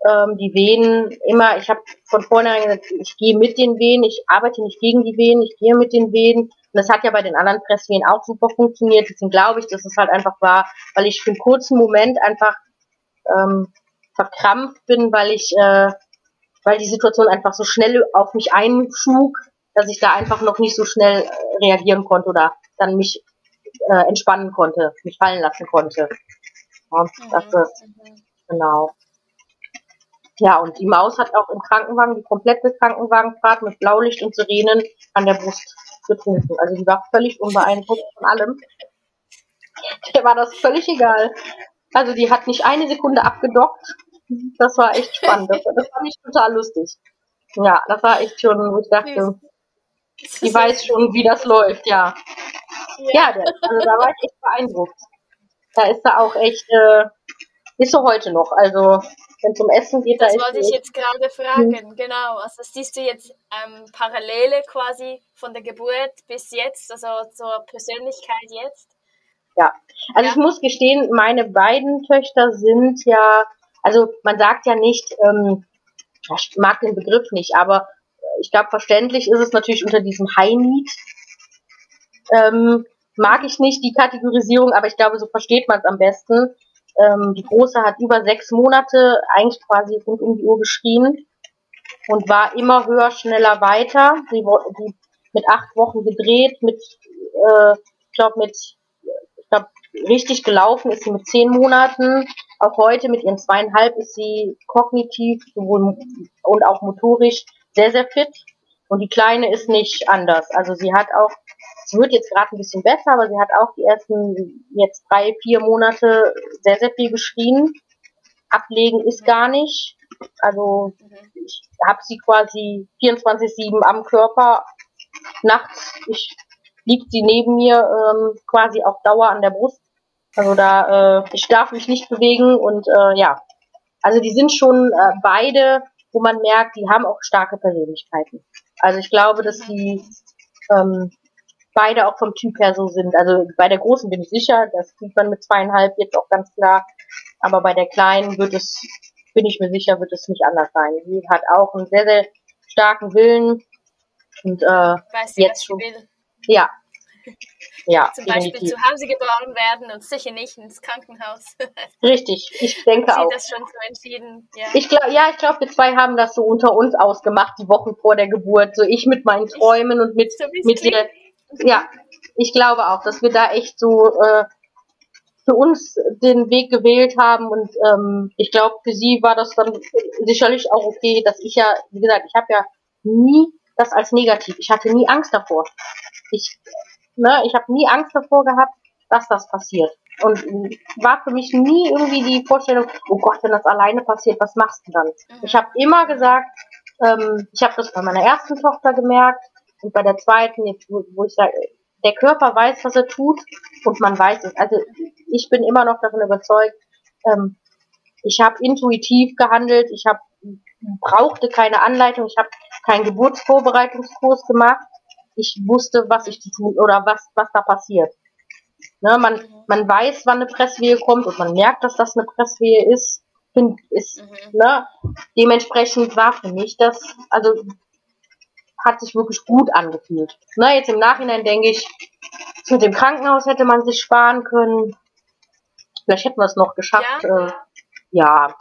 Speaker 2: ähm, die Venen immer, ich habe von vornherein gesagt, ich gehe mit den Venen, ich arbeite nicht gegen die Venen, ich gehe mit den Venen. Und das hat ja bei den anderen Pressvenen auch super funktioniert. Deswegen glaube ich, dass es halt einfach war, weil ich für einen kurzen Moment einfach ähm, verkrampft bin, weil ich, äh, weil die Situation einfach so schnell auf mich einschlug, dass ich da einfach noch nicht so schnell äh, reagieren konnte oder dann mich äh, entspannen konnte, mich fallen lassen konnte. Ja, mhm. das ist, genau. Ja, und die Maus hat auch im Krankenwagen die komplette Krankenwagenfahrt mit Blaulicht und Sirenen an der Brust getrunken. Also die war völlig unbeeindruckt von allem. Der war das völlig egal. Also die hat nicht eine Sekunde abgedockt. Das war echt spannend. Das, das fand ich total lustig. Ja, das war echt schon, wo ich dachte, die weiß schon, wie das läuft, ja. Ja, der, also da war ich echt beeindruckt. Da ist er auch echt, äh, ist so heute noch. Also wenn es um Essen geht,
Speaker 3: da das ist. Das wollte ich jetzt gerade fragen, hm. genau. Also siehst du jetzt ähm, Parallele quasi von der Geburt bis jetzt, also zur Persönlichkeit jetzt?
Speaker 2: Ja, also ja. ich muss gestehen, meine beiden Töchter sind ja, also man sagt ja nicht, ähm, ich mag den Begriff nicht, aber ich glaube, verständlich ist es natürlich unter diesem High Need. Ähm, mag ich nicht die Kategorisierung, aber ich glaube, so versteht man es am besten. Ähm, die Große hat über sechs Monate eigentlich quasi rund um die Uhr geschrien und war immer höher, schneller, weiter. Sie die mit acht Wochen gedreht, mit, äh, ich glaube, mit, ich glaube, richtig gelaufen ist sie mit zehn Monaten. Auch heute mit ihren zweieinhalb ist sie kognitiv sowohl und auch motorisch sehr, sehr fit. Und die Kleine ist nicht anders. Also sie hat auch, es wird jetzt gerade ein bisschen besser, aber sie hat auch die ersten jetzt drei, vier Monate sehr, sehr viel geschrien. Ablegen ist gar nicht. Also ich habe sie quasi 24-7 am Körper. Nachts ich, liegt sie neben mir ähm, quasi auf Dauer an der Brust. Also da, äh, ich darf mich nicht bewegen und äh, ja. Also die sind schon äh, beide wo man merkt, die haben auch starke Persönlichkeiten. Also ich glaube, dass die ähm, beide auch vom Typ her so sind. Also bei der Großen bin ich sicher, das sieht man mit zweieinhalb jetzt auch ganz klar. Aber bei der Kleinen wird es, bin ich mir sicher, wird es nicht anders sein. Sie hat auch einen sehr, sehr starken Willen und äh, Weiß jetzt schon. Ja, ja,
Speaker 3: Zum Beispiel definitiv. zu Hause geboren werden und sicher nicht ins Krankenhaus.
Speaker 2: Richtig, ich denke
Speaker 3: Sie
Speaker 2: auch.
Speaker 3: das schon so entschieden. Ja,
Speaker 2: ich glaube, ja, ich glaube, wir zwei haben das so unter uns ausgemacht, die Wochen vor der Geburt. So ich mit meinen Träumen und mit, so mit dir. Ja, ich glaube auch, dass wir da echt so äh, für uns den Weg gewählt haben und ähm, ich glaube, für sie war das dann sicherlich auch okay, dass ich ja, wie gesagt, ich habe ja nie das als negativ. Ich hatte nie Angst davor. Ich Ne? Ich habe nie Angst davor gehabt, dass das passiert. Und war für mich nie irgendwie die Vorstellung, oh Gott, wenn das alleine passiert, was machst du dann? Mhm. Ich habe immer gesagt, ähm, ich habe das bei meiner ersten Tochter gemerkt und bei der zweiten, wo, wo ich sage, der Körper weiß, was er tut und man weiß es. Also ich bin immer noch davon überzeugt, ähm, ich habe intuitiv gehandelt, ich habe brauchte keine Anleitung, ich habe keinen Geburtsvorbereitungskurs gemacht ich wusste, was ich zu tun oder was, was da passiert. Ne, man, man weiß, wann eine Presswehe kommt und man merkt, dass das eine Presswehe ist. Find, ist mhm. ne, dementsprechend war für mich das, also hat sich wirklich gut angefühlt. Ne, jetzt im Nachhinein denke ich, mit dem Krankenhaus hätte man sich sparen können. Vielleicht hätten wir es noch geschafft. Ja, äh, ja.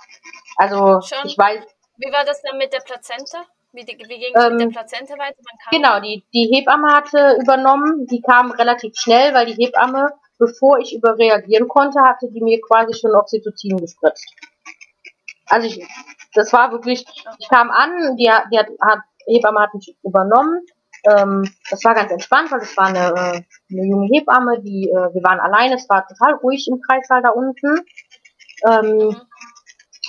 Speaker 2: also Schon. ich weiß.
Speaker 3: Wie war das dann mit der Plazenta? Wie, wie ging es ähm, mit der Plazenta weiter?
Speaker 2: genau, die, die Hebamme hatte übernommen. Die kam relativ schnell, weil die Hebamme, bevor ich überreagieren konnte, hatte die mir quasi schon Oxytocin gespritzt. Also ich, das war wirklich, ich kam an, die, die hat, hat, Hebamme hat mich übernommen. Ähm, das war ganz entspannt, weil es war eine, äh, eine junge Hebamme, die, äh, wir waren alleine, es war total ruhig im Kreissaal da unten. Ähm, mhm.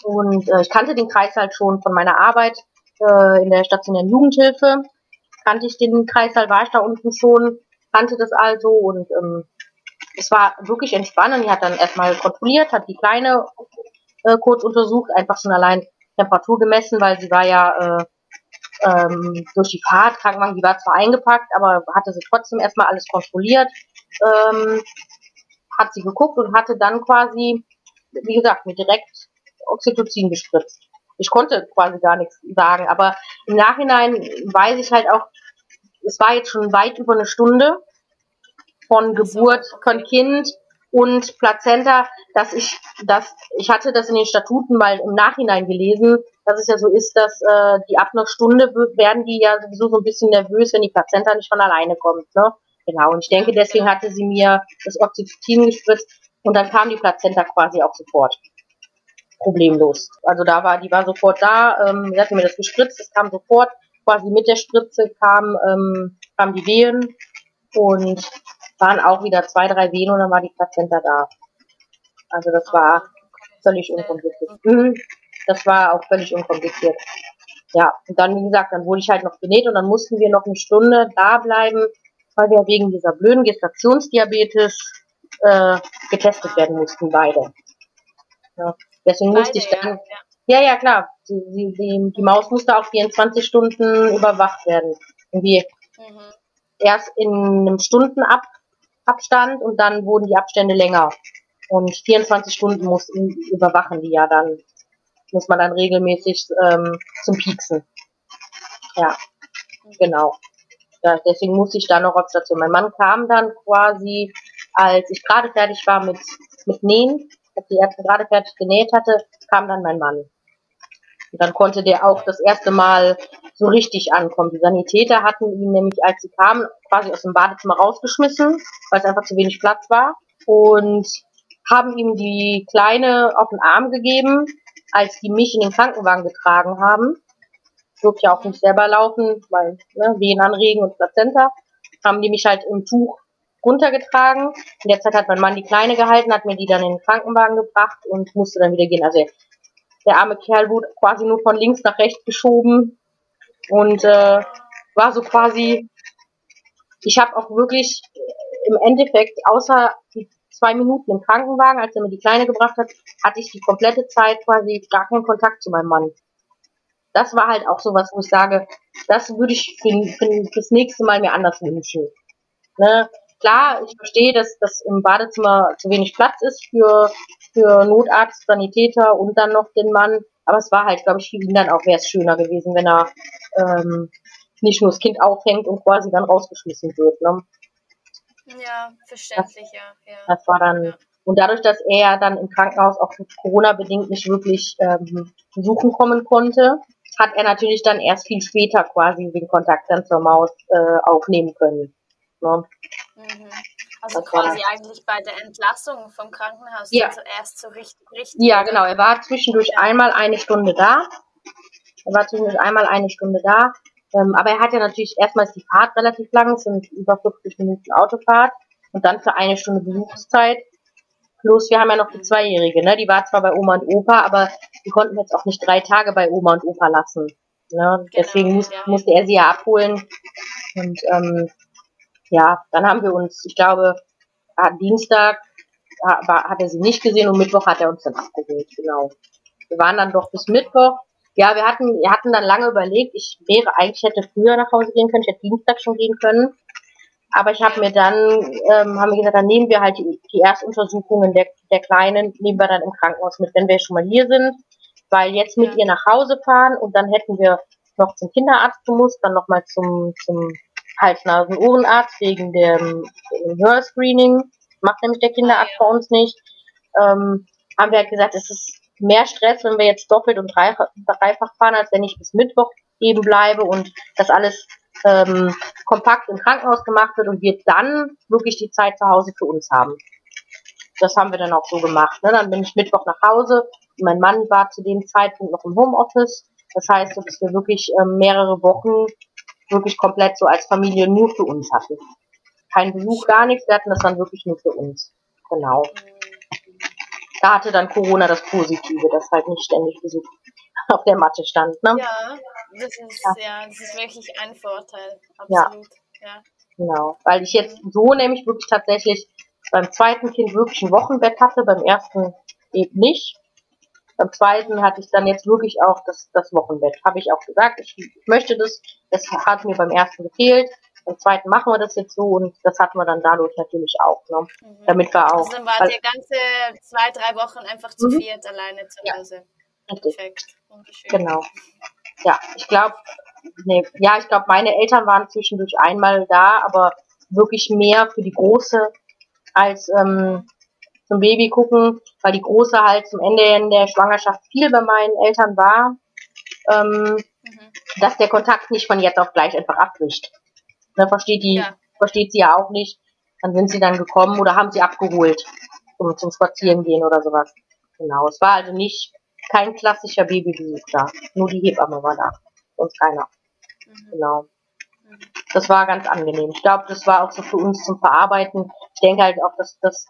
Speaker 2: Und äh, ich kannte den Kreis halt schon von meiner Arbeit äh, in der stationären Jugendhilfe. Kannte ich den Kreißsaal, war ich da unten schon, kannte das also und ähm, es war wirklich entspannend. Die hat dann erstmal kontrolliert, hat die Kleine äh, kurz untersucht, einfach schon allein Temperatur gemessen, weil sie war ja äh, ähm, durch die Fahrt, Krankenwagen, die war zwar eingepackt, aber hatte sie trotzdem erstmal alles kontrolliert, ähm, hat sie geguckt und hatte dann quasi, wie gesagt, mir direkt Oxytocin gespritzt ich konnte quasi gar nichts sagen. Aber im Nachhinein weiß ich halt auch, es war jetzt schon weit über eine Stunde von Geburt, von Kind und Plazenta, dass ich, dass ich hatte das in den Statuten mal im Nachhinein gelesen, dass es ja so ist, dass äh, die ab einer Stunde werden die ja sowieso so ein bisschen nervös, wenn die Plazenta nicht von alleine kommt. Ne? Genau. Und ich denke, deswegen hatte sie mir das Oxytocin gespritzt und dann kam die Plazenta quasi auch sofort. Problemlos. Also da war, die war sofort da, ähm, sie hat mir das gespritzt, es kam sofort, quasi mit der Spritze kam, ähm, kam die Wehen und waren auch wieder zwei, drei Wehen und dann war die Plazenta da. Also das war völlig unkompliziert. Mhm. Das war auch völlig unkompliziert. Ja, und dann, wie gesagt, dann wurde ich halt noch genäht und dann mussten wir noch eine Stunde da bleiben, weil wir wegen dieser blöden Gestationsdiabetes äh, getestet werden mussten, beide. Ja, deswegen beide, musste ich dann. Ja, ja, ja klar. Die, die, die, die, Maus musste auch 24 Stunden überwacht werden. Irgendwie mhm. erst in einem Stundenabstand und dann wurden die Abstände länger. Und 24 Stunden mussten überwachen die ja dann. Muss man dann regelmäßig ähm, zum Pieksen. Ja, genau. Ja, deswegen musste ich da noch auf Station. Mein Mann kam dann quasi, als ich gerade fertig war mit, mit Nähen, als die Ärzte gerade fertig genäht hatte, kam dann mein Mann. Und dann konnte der auch das erste Mal so richtig ankommen. Die Sanitäter hatten ihn nämlich, als sie kamen, quasi aus dem Badezimmer rausgeschmissen, weil es einfach zu wenig Platz war. Und haben ihm die Kleine auf den Arm gegeben, als die mich in den Krankenwagen getragen haben. Ich durfte ja auch nicht selber laufen, weil ne, Wehen anregen und Plazenta. Haben die mich halt im Tuch runtergetragen. In der Zeit hat mein Mann die Kleine gehalten, hat mir die dann in den Krankenwagen gebracht und musste dann wieder gehen. Also der arme Kerl wurde quasi nur von links nach rechts geschoben und äh, war so quasi, ich habe auch wirklich im Endeffekt, außer die zwei Minuten im Krankenwagen, als er mir die Kleine gebracht hat, hatte ich die komplette Zeit quasi gar keinen Kontakt zu meinem Mann. Das war halt auch sowas, wo ich sage, das würde ich für, für, fürs nächste Mal mir anders wünschen. Ne? Klar, ich verstehe, dass das im Badezimmer zu wenig Platz ist für, für Notarzt, Sanitäter und dann noch den Mann. Aber es war halt, glaube ich, für ihn dann auch wäre es schöner gewesen, wenn er ähm, nicht nur das Kind aufhängt und quasi dann rausgeschmissen wird. Ne?
Speaker 3: Ja, verständlich, das, ja, ja.
Speaker 2: Das war dann, ja. und dadurch, dass er dann im Krankenhaus auch Corona-bedingt nicht wirklich ähm, besuchen kommen konnte, hat er natürlich dann erst viel später quasi den Kontakt dann zur Maus äh, aufnehmen können. Ne?
Speaker 3: Mhm. Also das quasi eigentlich bei der Entlassung vom Krankenhaus
Speaker 2: ja.
Speaker 3: zuerst so richtig, richtig.
Speaker 2: Ja, genau. Er war zwischendurch ja. einmal eine Stunde da. Er war zwischendurch einmal eine Stunde da ähm, aber er hat ja natürlich erstmals die Fahrt relativ lang, es sind über 50 Minuten Autofahrt und dann für eine Stunde Besuchszeit. Plus wir haben ja noch die Zweijährige, ne? Die war zwar bei Oma und Opa, aber die konnten jetzt auch nicht drei Tage bei Oma und Opa lassen. Ne? Genau, Deswegen muss, ja. musste er sie ja abholen. Und ähm, ja, dann haben wir uns, ich glaube, Dienstag hat er sie nicht gesehen und Mittwoch hat er uns dann abgeholt, genau. Wir waren dann doch bis Mittwoch ja, wir hatten, wir hatten dann lange überlegt, ich wäre eigentlich hätte früher nach Hause gehen können, ich hätte Dienstag schon gehen können. Aber ich habe mir dann, ähm, haben wir gesagt, dann nehmen wir halt die, die Erstuntersuchungen der, der Kleinen, nehmen wir dann im Krankenhaus mit, wenn wir schon mal hier sind. Weil jetzt mit ihr nach Hause fahren und dann hätten wir noch zum Kinderarzt gemusst, dann nochmal zum, zum Hals-Nasen-Ohrenarzt wegen dem, dem Hörscreening. Macht nämlich der Kinderarzt ah, bei uns nicht. Ähm, haben wir halt gesagt, es ist mehr Stress, wenn wir jetzt doppelt und dreifach, dreifach fahren, als wenn ich bis Mittwoch eben bleibe und das alles ähm, kompakt im Krankenhaus gemacht wird und wir dann wirklich die Zeit zu Hause für uns haben. Das haben wir dann auch so gemacht. Ne? Dann bin ich Mittwoch nach Hause. Mein Mann war zu dem Zeitpunkt noch im Homeoffice. Das heißt, dass wir wirklich ähm, mehrere Wochen wirklich komplett so als Familie nur für uns hatten. Kein Besuch, gar nichts. Wir hatten das dann wirklich nur für uns. Genau da hatte dann Corona das Positive, dass halt nicht ständig Besuch auf der Matte stand. Ne?
Speaker 3: Ja, das ist, ja. ja das ist wirklich ein Vorteil. Absolut. Ja. ja.
Speaker 2: Genau, weil ich jetzt so nämlich wirklich tatsächlich beim zweiten Kind wirklich ein Wochenbett hatte, beim ersten eben nicht. Beim zweiten hatte ich dann jetzt wirklich auch das, das Wochenbett. Habe ich auch gesagt, ich, ich möchte das. Das hat mir beim ersten gefehlt. Beim zweiten machen wir das jetzt so und das hatten wir dann dadurch natürlich auch, ne? Mhm. Damit wir auch.
Speaker 3: Also dann wart ihr ganze zwei, drei Wochen einfach zu mhm. viert alleine zu Hause.
Speaker 2: Ja. Perfekt. Genau. Ja, ich glaube, nee, ja, ich glaube, meine Eltern waren zwischendurch einmal da, aber wirklich mehr für die Große als ähm, zum Baby gucken, weil die Große halt zum Ende in der Schwangerschaft viel bei meinen Eltern war, ähm, mhm. dass der Kontakt nicht von jetzt auf gleich einfach abbricht. Ne, versteht die, ja. versteht sie ja auch nicht. Dann sind sie dann gekommen oder haben sie abgeholt zum, zum Spazierengehen oder sowas. Genau. Es war also nicht kein klassischer Babybesuch da. Nur die Hebamme war da. Sonst keiner. Mhm. Genau. Mhm. Das war ganz angenehm. Ich glaube, das war auch so für uns zum Verarbeiten. Ich denke halt auch, dass, dass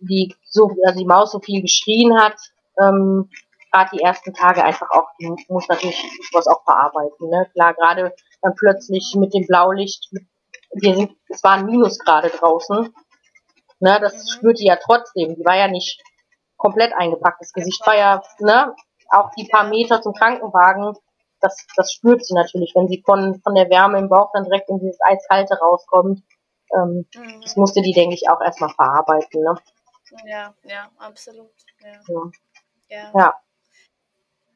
Speaker 2: die, so, also die Maus so viel geschrien hat, ähm, gerade die ersten Tage einfach auch, die muss natürlich was auch verarbeiten. Ne? Klar, gerade dann plötzlich mit dem Blaulicht, wir sind, es waren Minusgrade draußen. Ne, das mhm. spürt die ja trotzdem. Die war ja nicht komplett eingepackt. Das Gesicht war ja, ne, auch die paar Meter zum Krankenwagen, das, das spürt sie natürlich, wenn sie von, von der Wärme im Bauch dann direkt in dieses Eiskalte rauskommt. Ähm, mhm. Das musste die, denke ich, auch erstmal verarbeiten. Ne?
Speaker 3: Ja, ja, absolut. Ja.
Speaker 2: ja. ja. ja.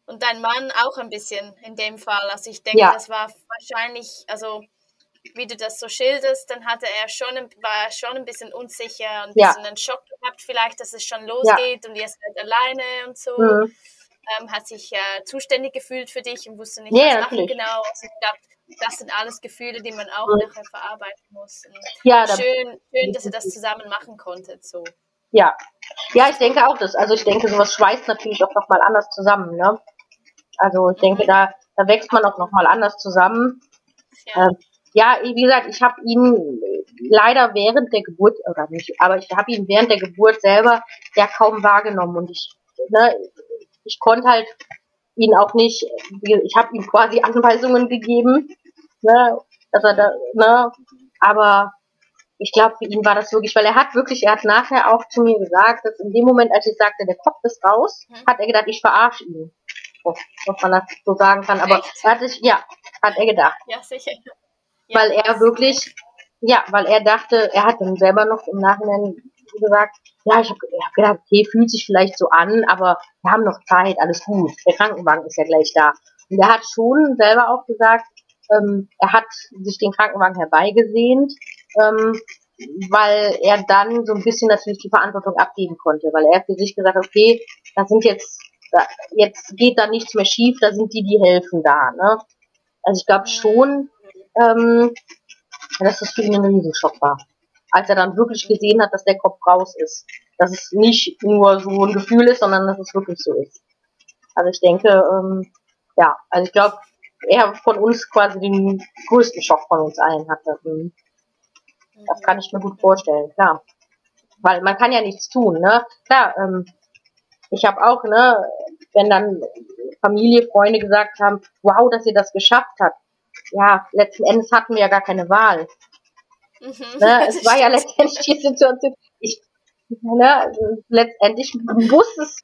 Speaker 3: Und dein Mann auch ein bisschen in dem Fall. Also ich denke, ja. das war wahrscheinlich, also wie du das so schilderst, dann hatte er schon, war er schon ein bisschen unsicher und ein bisschen einen Schock gehabt, vielleicht, dass es schon losgeht und ihr seid alleine und so. Mhm. Ähm, hat sich äh, zuständig gefühlt für dich und wusste nicht,
Speaker 2: ja,
Speaker 3: was machen genau. Also ich glaube, das sind alles Gefühle, die man auch mhm. nachher verarbeiten muss. Und
Speaker 2: ja,
Speaker 3: schön, schön, dass ihr das zusammen machen konntet. So.
Speaker 2: Ja. Ja, ich denke auch das. Also ich denke, sowas schweißt natürlich auch nochmal anders zusammen, ne? Also ich denke, da, da wächst man auch nochmal anders zusammen. Ja. Ähm, ja, wie gesagt, ich habe ihn leider während der Geburt, oder nicht, aber ich habe ihn während der Geburt selber ja kaum wahrgenommen und ich, ne, ich konnte halt ihn auch nicht, ich habe ihm quasi Anweisungen gegeben, ne, dass er da, ne, aber ich glaube, für ihn war das wirklich, weil er hat wirklich, er hat nachher auch zu mir gesagt, dass in dem Moment, als ich sagte, der Kopf ist raus, mhm. hat er gedacht, ich verarsche ihn. Oh, ob man das so sagen kann, aber Echt? er hat sich, ja, hat er gedacht.
Speaker 3: Ja, sicher
Speaker 2: weil er wirklich, ja, weil er dachte, er hat dann selber noch im Nachhinein gesagt, ja, ich habe hab gedacht, okay, fühlt sich vielleicht so an, aber wir haben noch Zeit, alles gut. Der Krankenwagen ist ja gleich da. Und er hat schon selber auch gesagt, ähm, er hat sich den Krankenwagen herbeigesehnt, ähm, weil er dann so ein bisschen natürlich die Verantwortung abgeben konnte, weil er für sich gesagt hat, okay, da sind jetzt, da, jetzt geht da nichts mehr schief, da sind die, die helfen da. Ne? Also ich glaube schon, ähm, dass das für ihn ein Riesenschock war. Als er dann wirklich gesehen hat, dass der Kopf raus ist. Dass es nicht nur so ein Gefühl ist, sondern dass es wirklich so ist. Also ich denke, ähm, ja, also ich glaube, er von uns quasi den größten Schock von uns allen hatte. Mhm. Das kann ich mir gut vorstellen, klar. Weil man kann ja nichts tun, ne? Klar, ähm, ich habe auch, ne, wenn dann Familie, Freunde gesagt haben, wow, dass ihr das geschafft habt ja, letzten Endes hatten wir ja gar keine Wahl. Mhm. Ne, es war ja letztendlich die Situation, ich, ne, letztendlich wusste es,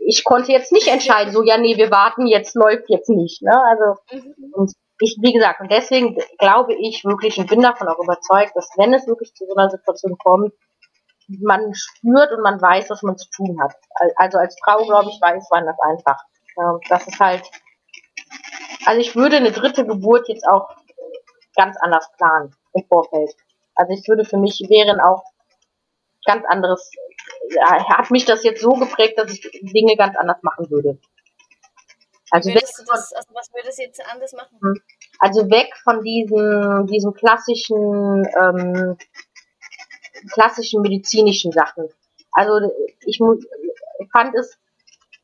Speaker 2: ich konnte jetzt nicht entscheiden, so, ja, nee, wir warten, jetzt läuft jetzt nicht, ne, also, mhm. und ich, wie gesagt, und deswegen glaube ich wirklich und bin davon auch überzeugt, dass wenn es wirklich zu so einer Situation kommt, man spürt und man weiß, was man zu tun hat. Also als Frau, glaube ich, weiß man das einfach. Das ist halt, also ich würde eine dritte Geburt jetzt auch ganz anders planen im Vorfeld. Also ich würde für mich wären auch ganz anderes, hat mich das jetzt so geprägt, dass ich Dinge ganz anders machen würde.
Speaker 3: Also, weg von, das, also was würdest du jetzt anders machen? Hm.
Speaker 2: Also weg von diesen, diesen klassischen, ähm, klassischen medizinischen Sachen. Also ich fand es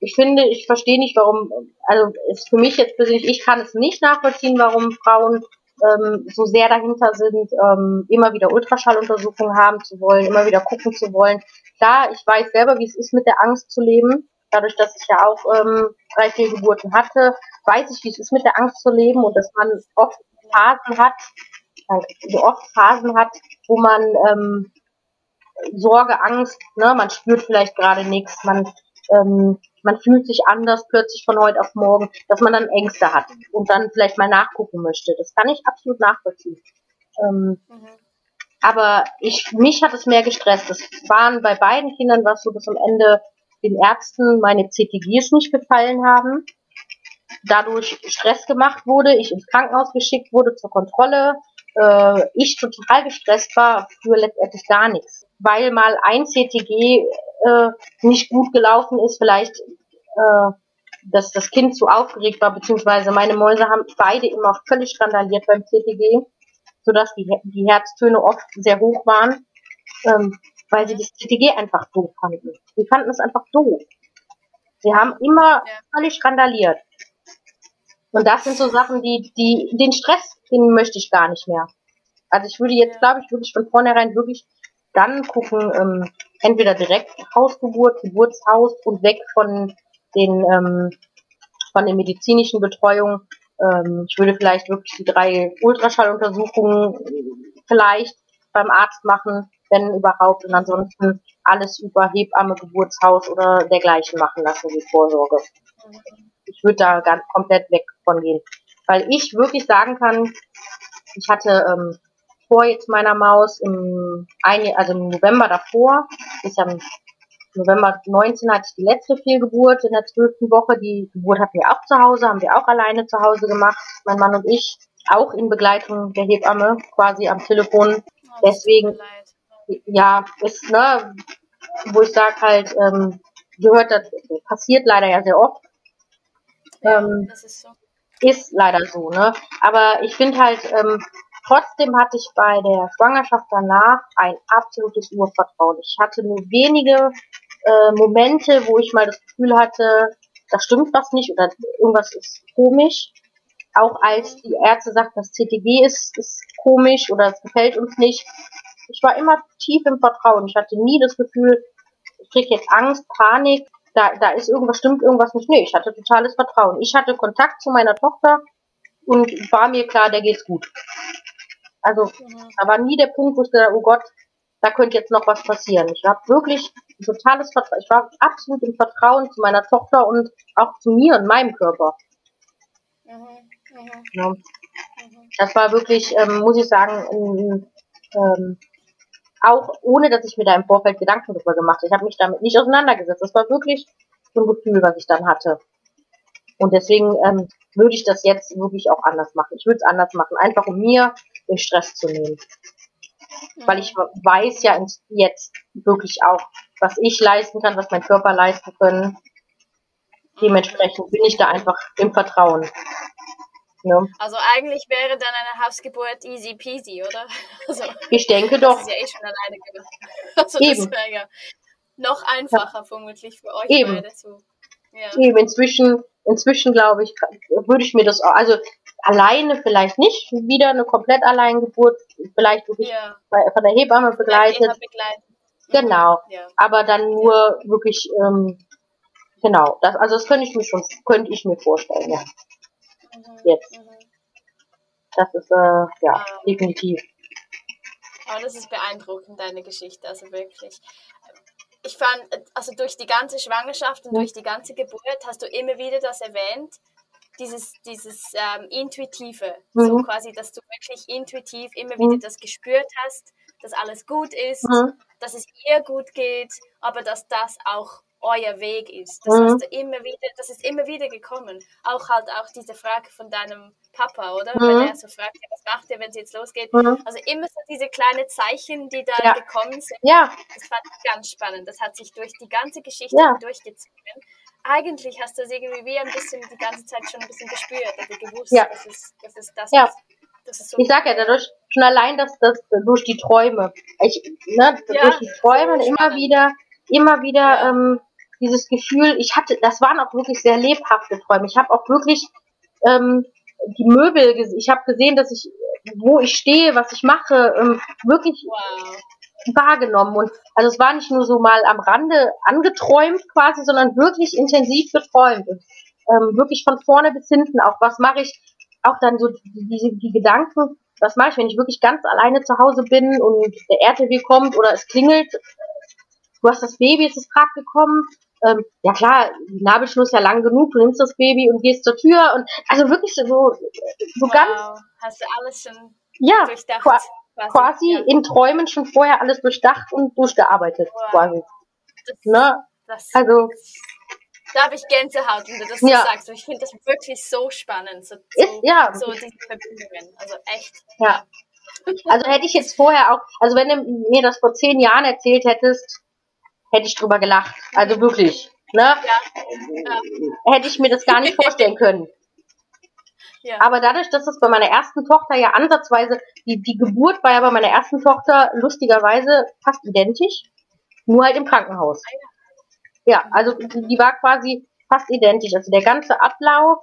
Speaker 2: ich finde, ich verstehe nicht, warum, also ist für mich jetzt persönlich, ich kann es nicht nachvollziehen, warum Frauen ähm, so sehr dahinter sind, ähm, immer wieder Ultraschalluntersuchungen haben zu wollen, immer wieder gucken zu wollen. Klar, ich weiß selber, wie es ist, mit der Angst zu leben. Dadurch, dass ich ja auch ähm, drei, vier Geburten hatte, weiß ich, wie es ist, mit der Angst zu leben und dass man oft Phasen hat, so oft Phasen hat, wo man ähm, Sorge, Angst, ne, man spürt vielleicht gerade nichts, man ähm, man fühlt sich anders plötzlich von heute auf morgen, dass man dann Ängste hat und dann vielleicht mal nachgucken möchte. Das kann ich absolut nachvollziehen. Ähm, mhm. Aber ich, mich hat es mehr gestresst. Das waren bei beiden Kindern was so, dass am Ende den Ärzten meine CTGs nicht gefallen haben. Dadurch Stress gemacht wurde, ich ins Krankenhaus geschickt wurde zur Kontrolle, äh, ich total gestresst war für letztendlich gar nichts. Weil mal ein CTG äh, nicht gut gelaufen ist, vielleicht äh, dass das Kind zu aufgeregt war, beziehungsweise meine Mäuse haben beide immer völlig skandaliert beim CTG, sodass die, die Herztöne oft sehr hoch waren, ähm, weil sie das CTG einfach doof fanden. Sie fanden es einfach doof. Sie haben immer
Speaker 3: Ja.
Speaker 2: völlig randaliert. Und das sind so Sachen, die, die, den Stress, den möchte ich gar nicht mehr. Also ich würde jetzt, glaube ich, wirklich von vornherein wirklich dann gucken, ähm, entweder direkt Hausgeburt, Geburtshaus und weg von den, ähm, von den medizinischen Betreuungen. Ähm, ich würde vielleicht wirklich die drei Ultraschalluntersuchungen vielleicht beim Arzt machen, wenn überhaupt, und ansonsten alles über Hebamme, Geburtshaus oder dergleichen machen lassen, die Vorsorge. Ich würde da ganz komplett weg von gehen. Weil ich wirklich sagen kann, ich hatte ähm, vor jetzt meiner Maus im ein, also im November davor, ist ja im November 19 hatte ich die letzte Fehlgeburt in der zwölften Woche. Die Geburt hatten wir auch zu Hause, haben wir auch alleine zu Hause gemacht, mein Mann und ich, auch in Begleitung der Hebamme, quasi am Telefon.
Speaker 3: Oh,
Speaker 2: Deswegen-. Ja, ist, ne, wo ich sag halt, ähm, gehört das, passiert leider ja sehr oft. Ähm,
Speaker 3: das ist so.
Speaker 2: ist leider so, ne? Aber ich finde halt, ähm, trotzdem hatte ich bei der Schwangerschaft danach ein absolutes Urvertrauen. Ich hatte nur wenige äh, Momente, wo ich mal das Gefühl hatte, da stimmt was nicht oder irgendwas ist komisch. Auch als die Ärzte sagten, das CTG ist, ist komisch oder es gefällt uns nicht. Ich war immer tief im Vertrauen. Ich hatte nie das Gefühl, ich krieg jetzt Angst, Panik, da, da ist irgendwas, stimmt irgendwas nicht. Nee, ich hatte totales Vertrauen. Ich hatte Kontakt zu meiner Tochter und war mir klar, der geht's gut. Also,
Speaker 3: Mhm.
Speaker 2: da war nie der Punkt, wo ich dachte, oh Gott, da könnte jetzt noch was passieren. Ich habe wirklich totales Vertrauen. Ich war absolut im Vertrauen zu meiner Tochter und auch zu mir und meinem Körper.
Speaker 3: Mhm. Mhm.
Speaker 2: Ja.
Speaker 3: Mhm.
Speaker 2: Das war wirklich, ähm, muss ich sagen, ein, ähm, auch ohne, dass ich mir da im Vorfeld Gedanken darüber gemacht habe. Ich habe mich damit nicht auseinandergesetzt. Das war wirklich so ein Gefühl, was ich dann hatte. Und deswegen ähm, würde ich das jetzt wirklich auch anders machen. Ich würde es anders machen, einfach um mir den Stress zu nehmen. Weil ich weiß ja jetzt wirklich auch, was ich leisten kann, was mein Körper leisten können. Dementsprechend bin ich da einfach im Vertrauen. Ne?
Speaker 3: Also eigentlich wäre dann eine Hausgeburt easy peasy, oder? Also,
Speaker 2: Ich denke
Speaker 3: das
Speaker 2: doch.
Speaker 3: ist ja eh schon alleine gemacht. Also
Speaker 2: Eben.
Speaker 3: das wäre ja noch einfacher vermutlich für euch
Speaker 2: Eben.
Speaker 3: beide so. Ja.
Speaker 2: Eben, inzwischen, inzwischen glaube ich, würde ich mir das auch, also alleine vielleicht nicht, wieder eine komplett Alleingeburt, vielleicht wirklich
Speaker 3: ja.
Speaker 2: bei- von der Hebamme begleitet,
Speaker 3: begleiten.
Speaker 2: Genau.
Speaker 3: Ja.
Speaker 2: aber dann nur wirklich, ähm, genau, das, also das könnte ich mir schon, könnte ich mir vorstellen, ja.
Speaker 3: Mhm.
Speaker 2: Jetzt.
Speaker 3: Mhm.
Speaker 2: Das ist, äh, ja,
Speaker 3: Ah.
Speaker 2: definitiv.
Speaker 3: Aber das ist beeindruckend, deine Geschichte, also wirklich. Ich fand, also durch die ganze Schwangerschaft und
Speaker 2: Ja.
Speaker 3: durch die ganze Geburt hast du immer wieder das erwähnt, dieses, dieses ähm, Intuitive, so
Speaker 2: Mhm.
Speaker 3: quasi, dass du wirklich intuitiv immer
Speaker 2: Mhm.
Speaker 3: wieder das gespürt hast, dass alles gut ist,
Speaker 2: Mhm.
Speaker 3: dass es ihr gut geht, aber dass das auch euer Weg ist. Das
Speaker 2: Mhm.
Speaker 3: hast du immer wieder, das ist immer wieder gekommen. Auch halt auch diese Frage von deinem Papa, oder?
Speaker 2: Mhm.
Speaker 3: Wenn er so fragt, was macht ihr, wenn es jetzt losgeht?
Speaker 2: Mhm.
Speaker 3: Also immer so diese kleinen Zeichen, die da
Speaker 2: Ja.
Speaker 3: gekommen sind.
Speaker 2: Ja,
Speaker 3: Das fand ich ganz spannend. Das hat sich durch die ganze Geschichte
Speaker 2: Ja.
Speaker 3: durchgezogen. Eigentlich hast du es irgendwie wie ein bisschen die ganze Zeit schon ein bisschen gespürt oder gewusst,
Speaker 2: Ja.
Speaker 3: dass es, dass es das
Speaker 2: Ja.
Speaker 3: ist. Das so
Speaker 2: ich sag ja, dadurch, schon allein das, das, durch die Träume, ich, ne,
Speaker 3: Ja,
Speaker 2: durch die Träume immer wieder, immer wieder, ähm, dieses Gefühl, ich hatte, das waren auch wirklich sehr lebhafte Träume. Ich habe auch wirklich ähm, die Möbel, ich habe gesehen, dass ich, wo ich stehe, was ich mache, ähm, wirklich
Speaker 3: wow.
Speaker 2: wahrgenommen. Und also es war nicht nur so mal am Rande angeträumt quasi, sondern wirklich intensiv geträumt. Ähm, wirklich von vorne bis hinten auch. Was mache ich? Auch dann so die, die, die Gedanken, was mache ich, wenn ich wirklich ganz alleine zu Hause bin und der RTW kommt oder es klingelt, du hast das Baby, es ist gerade gekommen. Ähm, ja klar, die Nabelschnur ist ja lang genug, du nimmst das Baby und gehst zur Tür und also wirklich so, so ganz,
Speaker 3: wow. Hast du alles schon
Speaker 2: ja,
Speaker 3: durchdacht?
Speaker 2: qua-
Speaker 3: quasi,
Speaker 2: quasi
Speaker 3: ja.
Speaker 2: in Träumen schon vorher alles durchdacht und durchgearbeitet
Speaker 3: Wow.
Speaker 2: quasi.
Speaker 3: Das,
Speaker 2: Ne?
Speaker 3: das,
Speaker 2: Also
Speaker 3: da habe ich Gänsehaut, wenn du das
Speaker 2: Ja.
Speaker 3: so sagst. Ich finde das wirklich so spannend. So,
Speaker 2: ist ja,
Speaker 3: so diese Verbindungen. Also echt.
Speaker 2: ja. Also hätte ich jetzt vorher auch, also wenn du mir das vor zehn Jahren erzählt hättest, hätte ich drüber gelacht. Also wirklich. Ne?
Speaker 3: Ja. ja.
Speaker 2: Hätte ich mir das gar nicht vorstellen können.
Speaker 3: ja.
Speaker 2: Aber dadurch, dass es bei meiner ersten Tochter ja ansatzweise, die, die Geburt war ja bei meiner ersten Tochter lustigerweise fast identisch, nur halt im Krankenhaus. Ja, also die, die war quasi fast identisch. Also der ganze Ablauf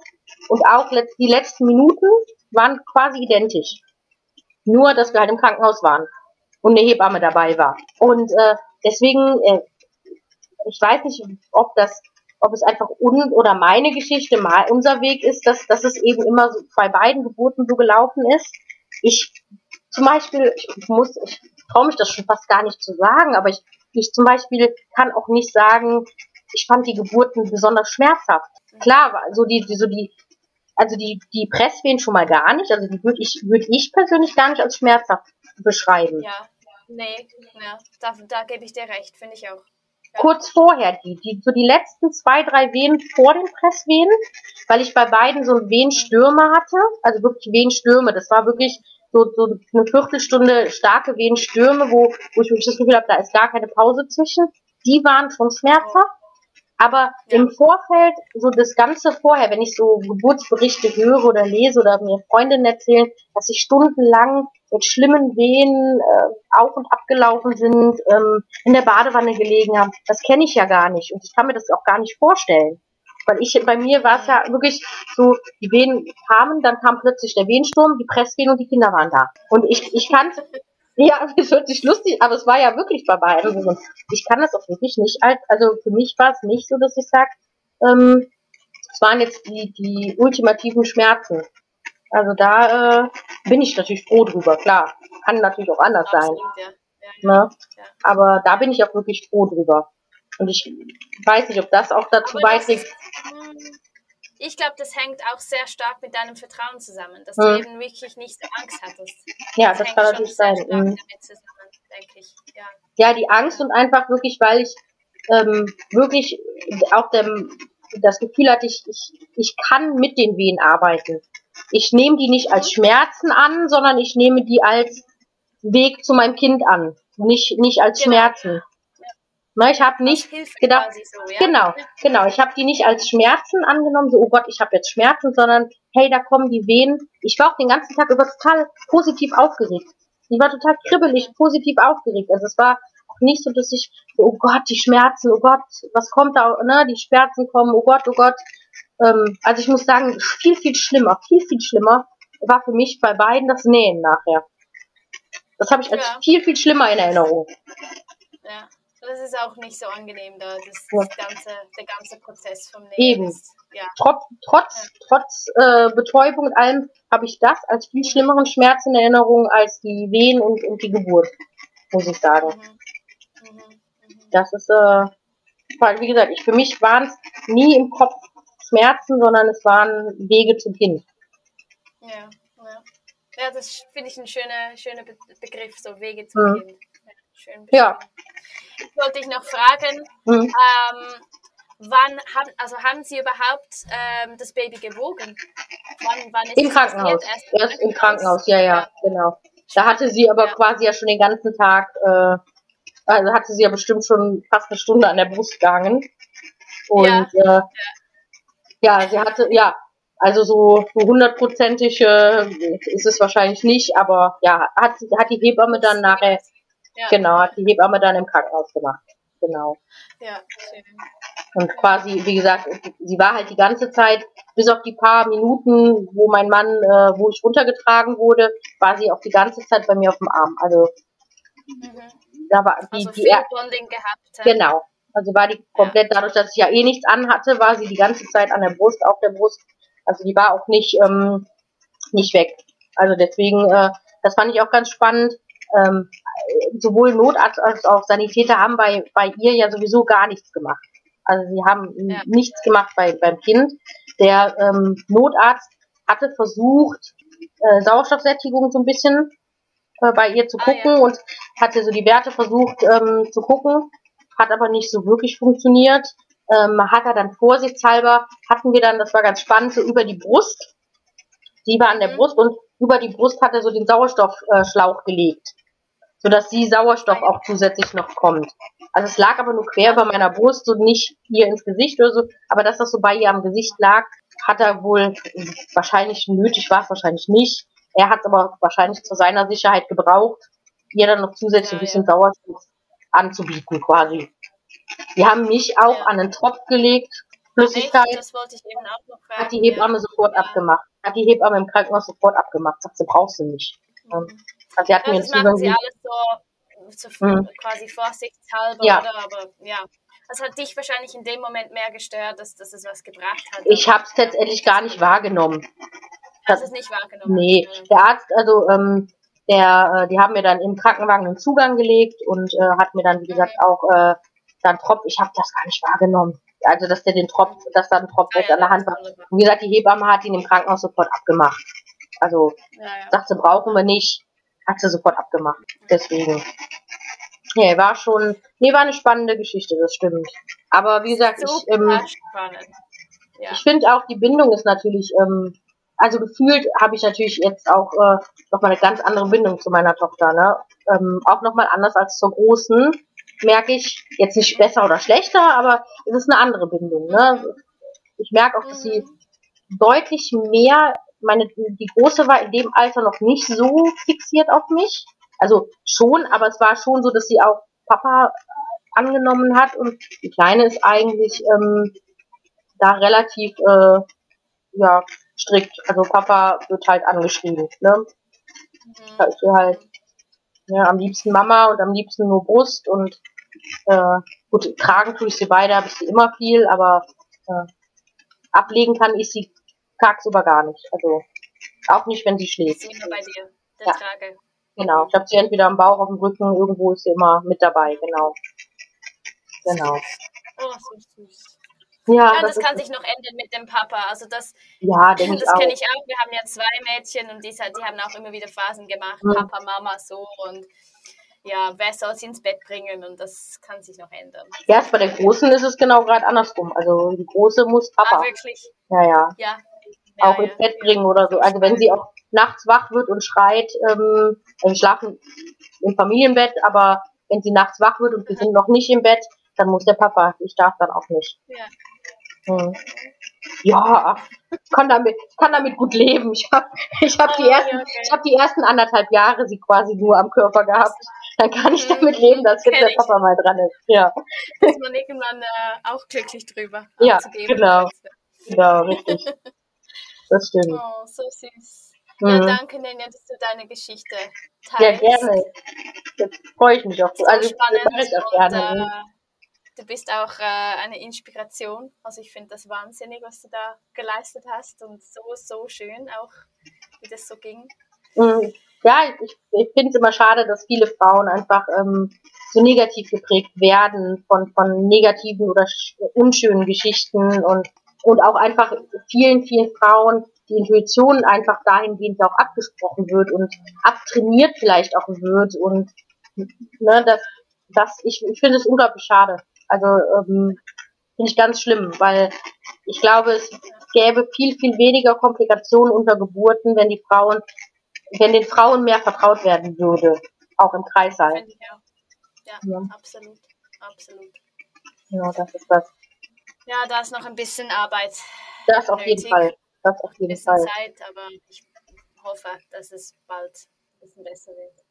Speaker 2: und auch die letzten Minuten waren quasi identisch. Nur, dass wir halt im Krankenhaus waren und eine Hebamme dabei war. Und äh, deswegen, äh, ich weiß nicht, ob das, ob es einfach un oder meine Geschichte, mal unser Weg ist, dass, dass es eben immer so bei beiden Geburten so gelaufen ist. Ich zum Beispiel, ich muss, ich traue mich das schon fast gar nicht zu sagen, aber ich, ich zum Beispiel kann auch nicht sagen, ich fand die Geburten besonders schmerzhaft. Klar, so die, die so die, also die, die Presswehen schon mal gar nicht, also die würde ich, würde ich persönlich gar nicht als schmerzhaft beschreiben.
Speaker 3: Ja, nee, ja, da, da gebe ich dir recht, finde ich auch.
Speaker 2: Kurz vorher die, die, so die letzten zwei, drei Wehen vor den Presswehen, weil ich bei beiden so Wehenstürme hatte, also wirklich Wehenstürme, das war wirklich so, so eine Viertelstunde starke Wehenstürme, wo, wo ich wirklich das Gefühl habe, da ist gar keine Pause zwischen. Die waren schon schmerzhaft. Aber ja. im Vorfeld, so das Ganze vorher, wenn ich so Geburtsberichte höre oder lese oder mir Freundinnen erzählen, dass sie stundenlang mit schlimmen Wehen äh, auf und abgelaufen sind, ähm, in der Badewanne gelegen haben, das kenne ich ja gar nicht und ich kann mir das auch gar nicht vorstellen. Weil ich, bei mir war es ja wirklich so, die Wehen kamen, dann kam plötzlich der Wehensturm, die Presswehen und die Kinder waren da. Und ich, ich kannte, ja, es hört sich lustig, aber es war ja wirklich bei beiden. Ich kann das auch wirklich nicht als, also für mich war es nicht so, dass ich sage, ähm, es waren jetzt die, die ultimativen Schmerzen. Also da äh, bin ich natürlich froh drüber, klar. Kann natürlich auch anders Absolut, sein. Ja. Ja, ne? ja. Aber da bin ich auch wirklich froh drüber. Und ich weiß nicht, ob das auch dazu beiträgt. Hm,
Speaker 3: ich glaube, das hängt auch sehr stark mit deinem Vertrauen zusammen, dass hm. du eben wirklich nicht so Angst hattest.
Speaker 2: Ja, das, das kann natürlich sein. Mhm. Zusammen, ja. ja, die Angst und einfach wirklich, weil ich ähm, wirklich auch dem, das Gefühl hatte, ich, ich, ich kann mit den Wehen arbeiten. Ich nehme die nicht als mhm. Schmerzen an, sondern ich nehme die als Weg zu meinem Kind an. Nicht, nicht als genau. Schmerzen. Ne, ich habe nicht gedacht, so, ja? genau, genau, ich habe die nicht als Schmerzen angenommen, so, oh Gott, ich habe jetzt Schmerzen, sondern, hey, da kommen die Wehen. Ich war auch den ganzen Tag über total positiv aufgeregt. Ich war total kribbelig, positiv aufgeregt. Also es war nicht so, dass ich, oh Gott, die Schmerzen, oh Gott, was kommt da, ne, die Schmerzen kommen, oh Gott, oh Gott. Ähm, also ich muss sagen, viel, viel schlimmer, viel, viel schlimmer war für mich bei beiden das Nähen nachher. Das habe ich als ja. viel, viel schlimmer in Erinnerung.
Speaker 3: Ja. Das ist auch nicht so angenehm, da das, das ganze, der ganze Prozess vom Nähen.
Speaker 2: Eben. Ist, ja. Trotz, trotz, ja. trotz äh, Betäubung und allem habe ich das als viel schlimmeren Schmerz in Erinnerung als die Wehen und, und die Geburt, muss ich sagen. Mhm. Mhm. Mhm. Das ist, äh, wie gesagt, ich, für mich waren es nie im Kopf Schmerzen, sondern es waren Wege zum Kind.
Speaker 3: Ja, ja. ja das finde ich ein schöner, schöner Begriff, so Wege zum mhm. Kind. Ja, schön
Speaker 2: ja.
Speaker 3: Ich wollte dich noch fragen, mhm. ähm, wann haben, also haben Sie überhaupt ähm, das Baby gewogen?
Speaker 2: Wann, wann Im Krankenhaus. Erst, im, Erst im Krankenhaus, ja, ja, ja, genau. Da hatte sie aber ja. quasi ja schon den ganzen Tag, äh, also hatte sie ja bestimmt schon fast eine Stunde an der Brust gegangen. Und ja, äh, ja. sie hatte, ja, also so hundertprozentig äh, ist es wahrscheinlich nicht, aber ja, hat, hat die Hebamme dann nachher ja. Genau, hat die Hebamme dann im Krankenhaus gemacht. Genau.
Speaker 3: Ja, schön.
Speaker 2: Und quasi, wie gesagt, sie war halt die ganze Zeit, bis auf die paar Minuten, wo mein Mann, äh, wo ich runtergetragen wurde, war sie auch die ganze Zeit bei mir auf dem Arm. Also mhm. da war die, also die
Speaker 3: Bonding gehabt.
Speaker 2: Genau. Also war die komplett, dadurch, dass ich ja eh nichts anhatte, war sie die ganze Zeit an der Brust, auf der Brust. Also die war auch nicht, ähm, nicht weg. Also deswegen, äh, das fand ich auch ganz spannend ähm, sowohl Notarzt als auch Sanitäter haben bei, bei ihr ja sowieso gar nichts gemacht. Also sie haben ja. nichts gemacht bei, beim Kind. Der ähm, Notarzt hatte versucht, äh, Sauerstoffsättigung so ein bisschen äh, bei ihr zu gucken ah, ja. und hatte so die Werte versucht ähm, zu gucken, hat aber nicht so wirklich funktioniert. Ähm, hat er dann vorsichtshalber, hatten wir dann, das war ganz spannend, so über die Brust. Sie war an der mhm. Brust und über die Brust hat er so den Sauerstoffschlauch äh, gelegt sodass sie Sauerstoff auch zusätzlich noch kommt. Also es lag aber nur quer über meiner Brust, so nicht ihr ins Gesicht oder so, aber dass das so bei ihr am Gesicht lag, hat er wohl wahrscheinlich nötig, war es wahrscheinlich nicht. Er hat es aber wahrscheinlich zu seiner Sicherheit gebraucht, ihr dann noch zusätzlich ein bisschen Sauerstoff anzubieten quasi. Die haben mich auch an den Tropf gelegt Flüssigkeit.
Speaker 3: Echt? Das wollte ich eben auch noch fragen.
Speaker 2: Hat die Hebamme
Speaker 3: ja.
Speaker 2: sofort
Speaker 3: Ja.
Speaker 2: abgemacht. Hat die Hebamme im Krankenhaus sofort abgemacht. Sagt sie, brauchst du nicht. Ähm, Also sie hat
Speaker 3: Ja,
Speaker 2: mir
Speaker 3: das machen sie alles so, so
Speaker 2: Mhm.
Speaker 3: quasi vorsichtshalber,
Speaker 2: Ja.
Speaker 3: oder? Aber ja, das hat dich wahrscheinlich in dem Moment mehr gestört, dass, dass es was gebracht hat.
Speaker 2: Ich habe es letztendlich gar nicht wahrgenommen.
Speaker 3: Hast es nicht wahrgenommen?
Speaker 2: Nee,
Speaker 3: Mhm.
Speaker 2: der Arzt, also ähm, der, äh, die haben mir dann im Krankenwagen einen Zugang gelegt und äh, hat mir dann, wie gesagt, auch äh, dann Tropf, ich habe das gar nicht wahrgenommen. Also, dass der den Tropf, dass da ein Tropf
Speaker 3: Ah,
Speaker 2: jetzt
Speaker 3: ja,
Speaker 2: an der Hand war. Und wie gesagt, die Hebamme hat ihn im Krankenhaus sofort abgemacht. Also,
Speaker 3: Ja, ja.
Speaker 2: sagt sie, brauchen wir nicht, hat sie sofort abgemacht. Deswegen. Nee, war schon, nee, war eine spannende Geschichte, das stimmt. Aber wie gesagt, ich,
Speaker 3: Super
Speaker 2: ähm,
Speaker 3: spannend. Ja.
Speaker 2: ich finde auch, die Bindung ist natürlich, ähm, also gefühlt habe ich natürlich jetzt auch äh, nochmal eine ganz andere Bindung zu meiner Tochter. Ne? Ähm, auch nochmal anders als zur Großen, merke ich, jetzt nicht besser oder schlechter, aber es ist eine andere Bindung. Ne? Ich merke auch, dass sie deutlich mehr, meine, die Große war in dem Alter noch nicht so fixiert auf mich. Also schon, aber es war schon so, dass sie auch Papa angenommen hat und die Kleine ist eigentlich ähm, da relativ äh, ja strikt. Also Papa wird halt angeschrieben. Ne?
Speaker 3: Mhm.
Speaker 2: Da ist halt ja, am liebsten Mama und am liebsten nur Brust und äh, gut, tragen tue ich sie beide, habe ich sie immer viel, aber äh, ablegen kann ich sie tagsüber gar nicht. Also auch nicht, wenn sie
Speaker 3: Ist
Speaker 2: schläft.
Speaker 3: sie immer bei dir, der
Speaker 2: Ja.
Speaker 3: Trage.
Speaker 2: Genau. Ich habe sie entweder am Bauch, auf dem Rücken, irgendwo ist sie immer mit dabei, genau. Genau.
Speaker 3: Oh, so süß.
Speaker 2: Ja,
Speaker 3: Ja, das,
Speaker 2: ist,
Speaker 3: kann sich noch ändern mit dem Papa. Also das,
Speaker 2: ja
Speaker 3: das
Speaker 2: auch.
Speaker 3: kenne ich auch. Wir haben ja zwei Mädchen und die, die haben auch immer wieder Phasen gemacht.
Speaker 2: Mhm.
Speaker 3: Papa, Mama, so und ja, wer soll sie ins Bett bringen und das kann sich noch ändern.
Speaker 2: Ja, bei der Großen ist es genau gerade andersrum. Also die Große muss Papa.
Speaker 3: Ah, wirklich?
Speaker 2: Ja, ja.
Speaker 3: Ja.
Speaker 2: auch
Speaker 3: ja,
Speaker 2: ins
Speaker 3: ja,
Speaker 2: Bett bringen oder so. Also wenn sie auch nachts wach wird und schreit, ähm, also wir schlafen im Familienbett, aber wenn sie nachts wach wird und wir sind noch nicht im Bett, dann muss der Papa. Ich darf dann auch nicht.
Speaker 3: Ja.
Speaker 2: Hm. Ja, ich kann damit, ich kann damit gut leben. Ich habe ich hab die
Speaker 3: Oh,
Speaker 2: ersten,
Speaker 3: ja,
Speaker 2: ich habe die ersten anderthalb Jahre sie quasi nur am Körper gehabt. Dann kann ich
Speaker 3: Mhm,
Speaker 2: damit leben, dass jetzt der. Papa mal dran ist. Ja,
Speaker 3: ist man irgendwann äh, auch glücklich drüber.
Speaker 2: Ja, genau. genau, richtig. Das stimmt.
Speaker 3: Oh, so süß.
Speaker 2: Mhm.
Speaker 3: Ja, danke, Nenja, dass du deine Geschichte
Speaker 2: Ja,
Speaker 3: teilst.
Speaker 2: gerne. Jetzt freue ich mich auch.
Speaker 3: So
Speaker 2: Also,
Speaker 3: spannend
Speaker 2: das mache ich auch
Speaker 3: und,
Speaker 2: gerne. ne?
Speaker 3: äh, du bist auch äh, eine Inspiration. Also ich finde das wahnsinnig, was du da geleistet hast und so, so schön auch, wie das so ging.
Speaker 2: Mhm. Ja, ich, ich finde es immer schade, dass viele Frauen einfach ähm, so negativ geprägt werden von, von negativen oder sch- unschönen Geschichten und, und auch einfach vielen, vielen Frauen die Intuition einfach dahingehend auch abgesprochen wird und abtrainiert vielleicht auch wird und ne, das, das ich, ich finde es unglaublich schade. Also ähm, finde ich ganz schlimm, weil ich glaube, es gäbe viel, viel weniger Komplikationen unter Geburten, wenn die Frauen wenn den Frauen mehr vertraut werden würde, auch im Kreissaal.
Speaker 3: Finde ich auch. Ja,
Speaker 2: Ja.
Speaker 3: absolut. Absolut.
Speaker 2: Ja, das ist das.
Speaker 3: Ja, da ist noch ein bisschen Arbeit,
Speaker 2: Das auf jeden. Fall. Das auf
Speaker 3: ein
Speaker 2: jeden
Speaker 3: bisschen
Speaker 2: Fall.
Speaker 3: Zeit, aber ich hoffe, dass es bald ein bisschen besser wird.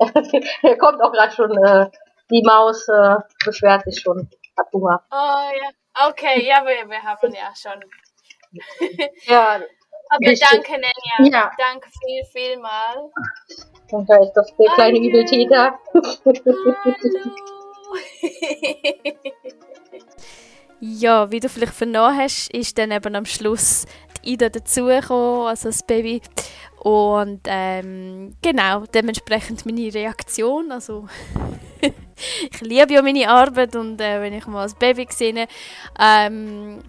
Speaker 2: Hier kommt auch gerade schon, äh, die Maus äh, beschwert sich schon. Hat Hunger.
Speaker 3: Oh ja, okay, ja, wir, wir haben ja schon.
Speaker 2: Ja,
Speaker 3: Aber
Speaker 2: Richtig.
Speaker 3: danke, Nenja.
Speaker 2: Ja.
Speaker 3: Danke viel, viel mal.
Speaker 2: und da ist das der kleine
Speaker 3: Danke.
Speaker 2: Übeltäter.
Speaker 3: Hallo.
Speaker 1: Ja, wie du vielleicht vernommen hast, ist dann eben am Schluss die Ida dazugekommen, also das Baby. Und ähm, genau, dementsprechend meine Reaktion. Also, ich liebe ja meine Arbeit und äh, wenn ich mal das Baby sehe, ähm,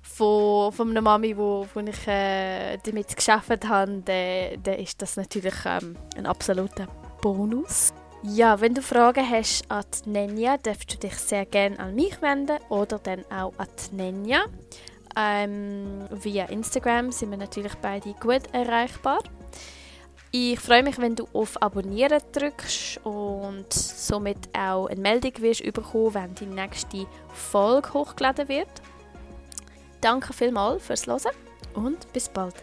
Speaker 1: von, von einer Mami, wo, wo ich äh, damit geschafft habe, dann, ist das natürlich ähm, ein absoluter Bonus. Ja, wenn du Fragen hast an Nenja, darfst du dich sehr gerne an mich wenden oder dann auch an Nenja. Ähm, via Instagram sind wir natürlich beide gut erreichbar. Ich freue mich, wenn du auf Abonnieren drückst und somit auch eine Meldung wirst bekommen, wenn die nächste Folge hochgeladen wird. Danke vielmals fürs Hören und bis bald.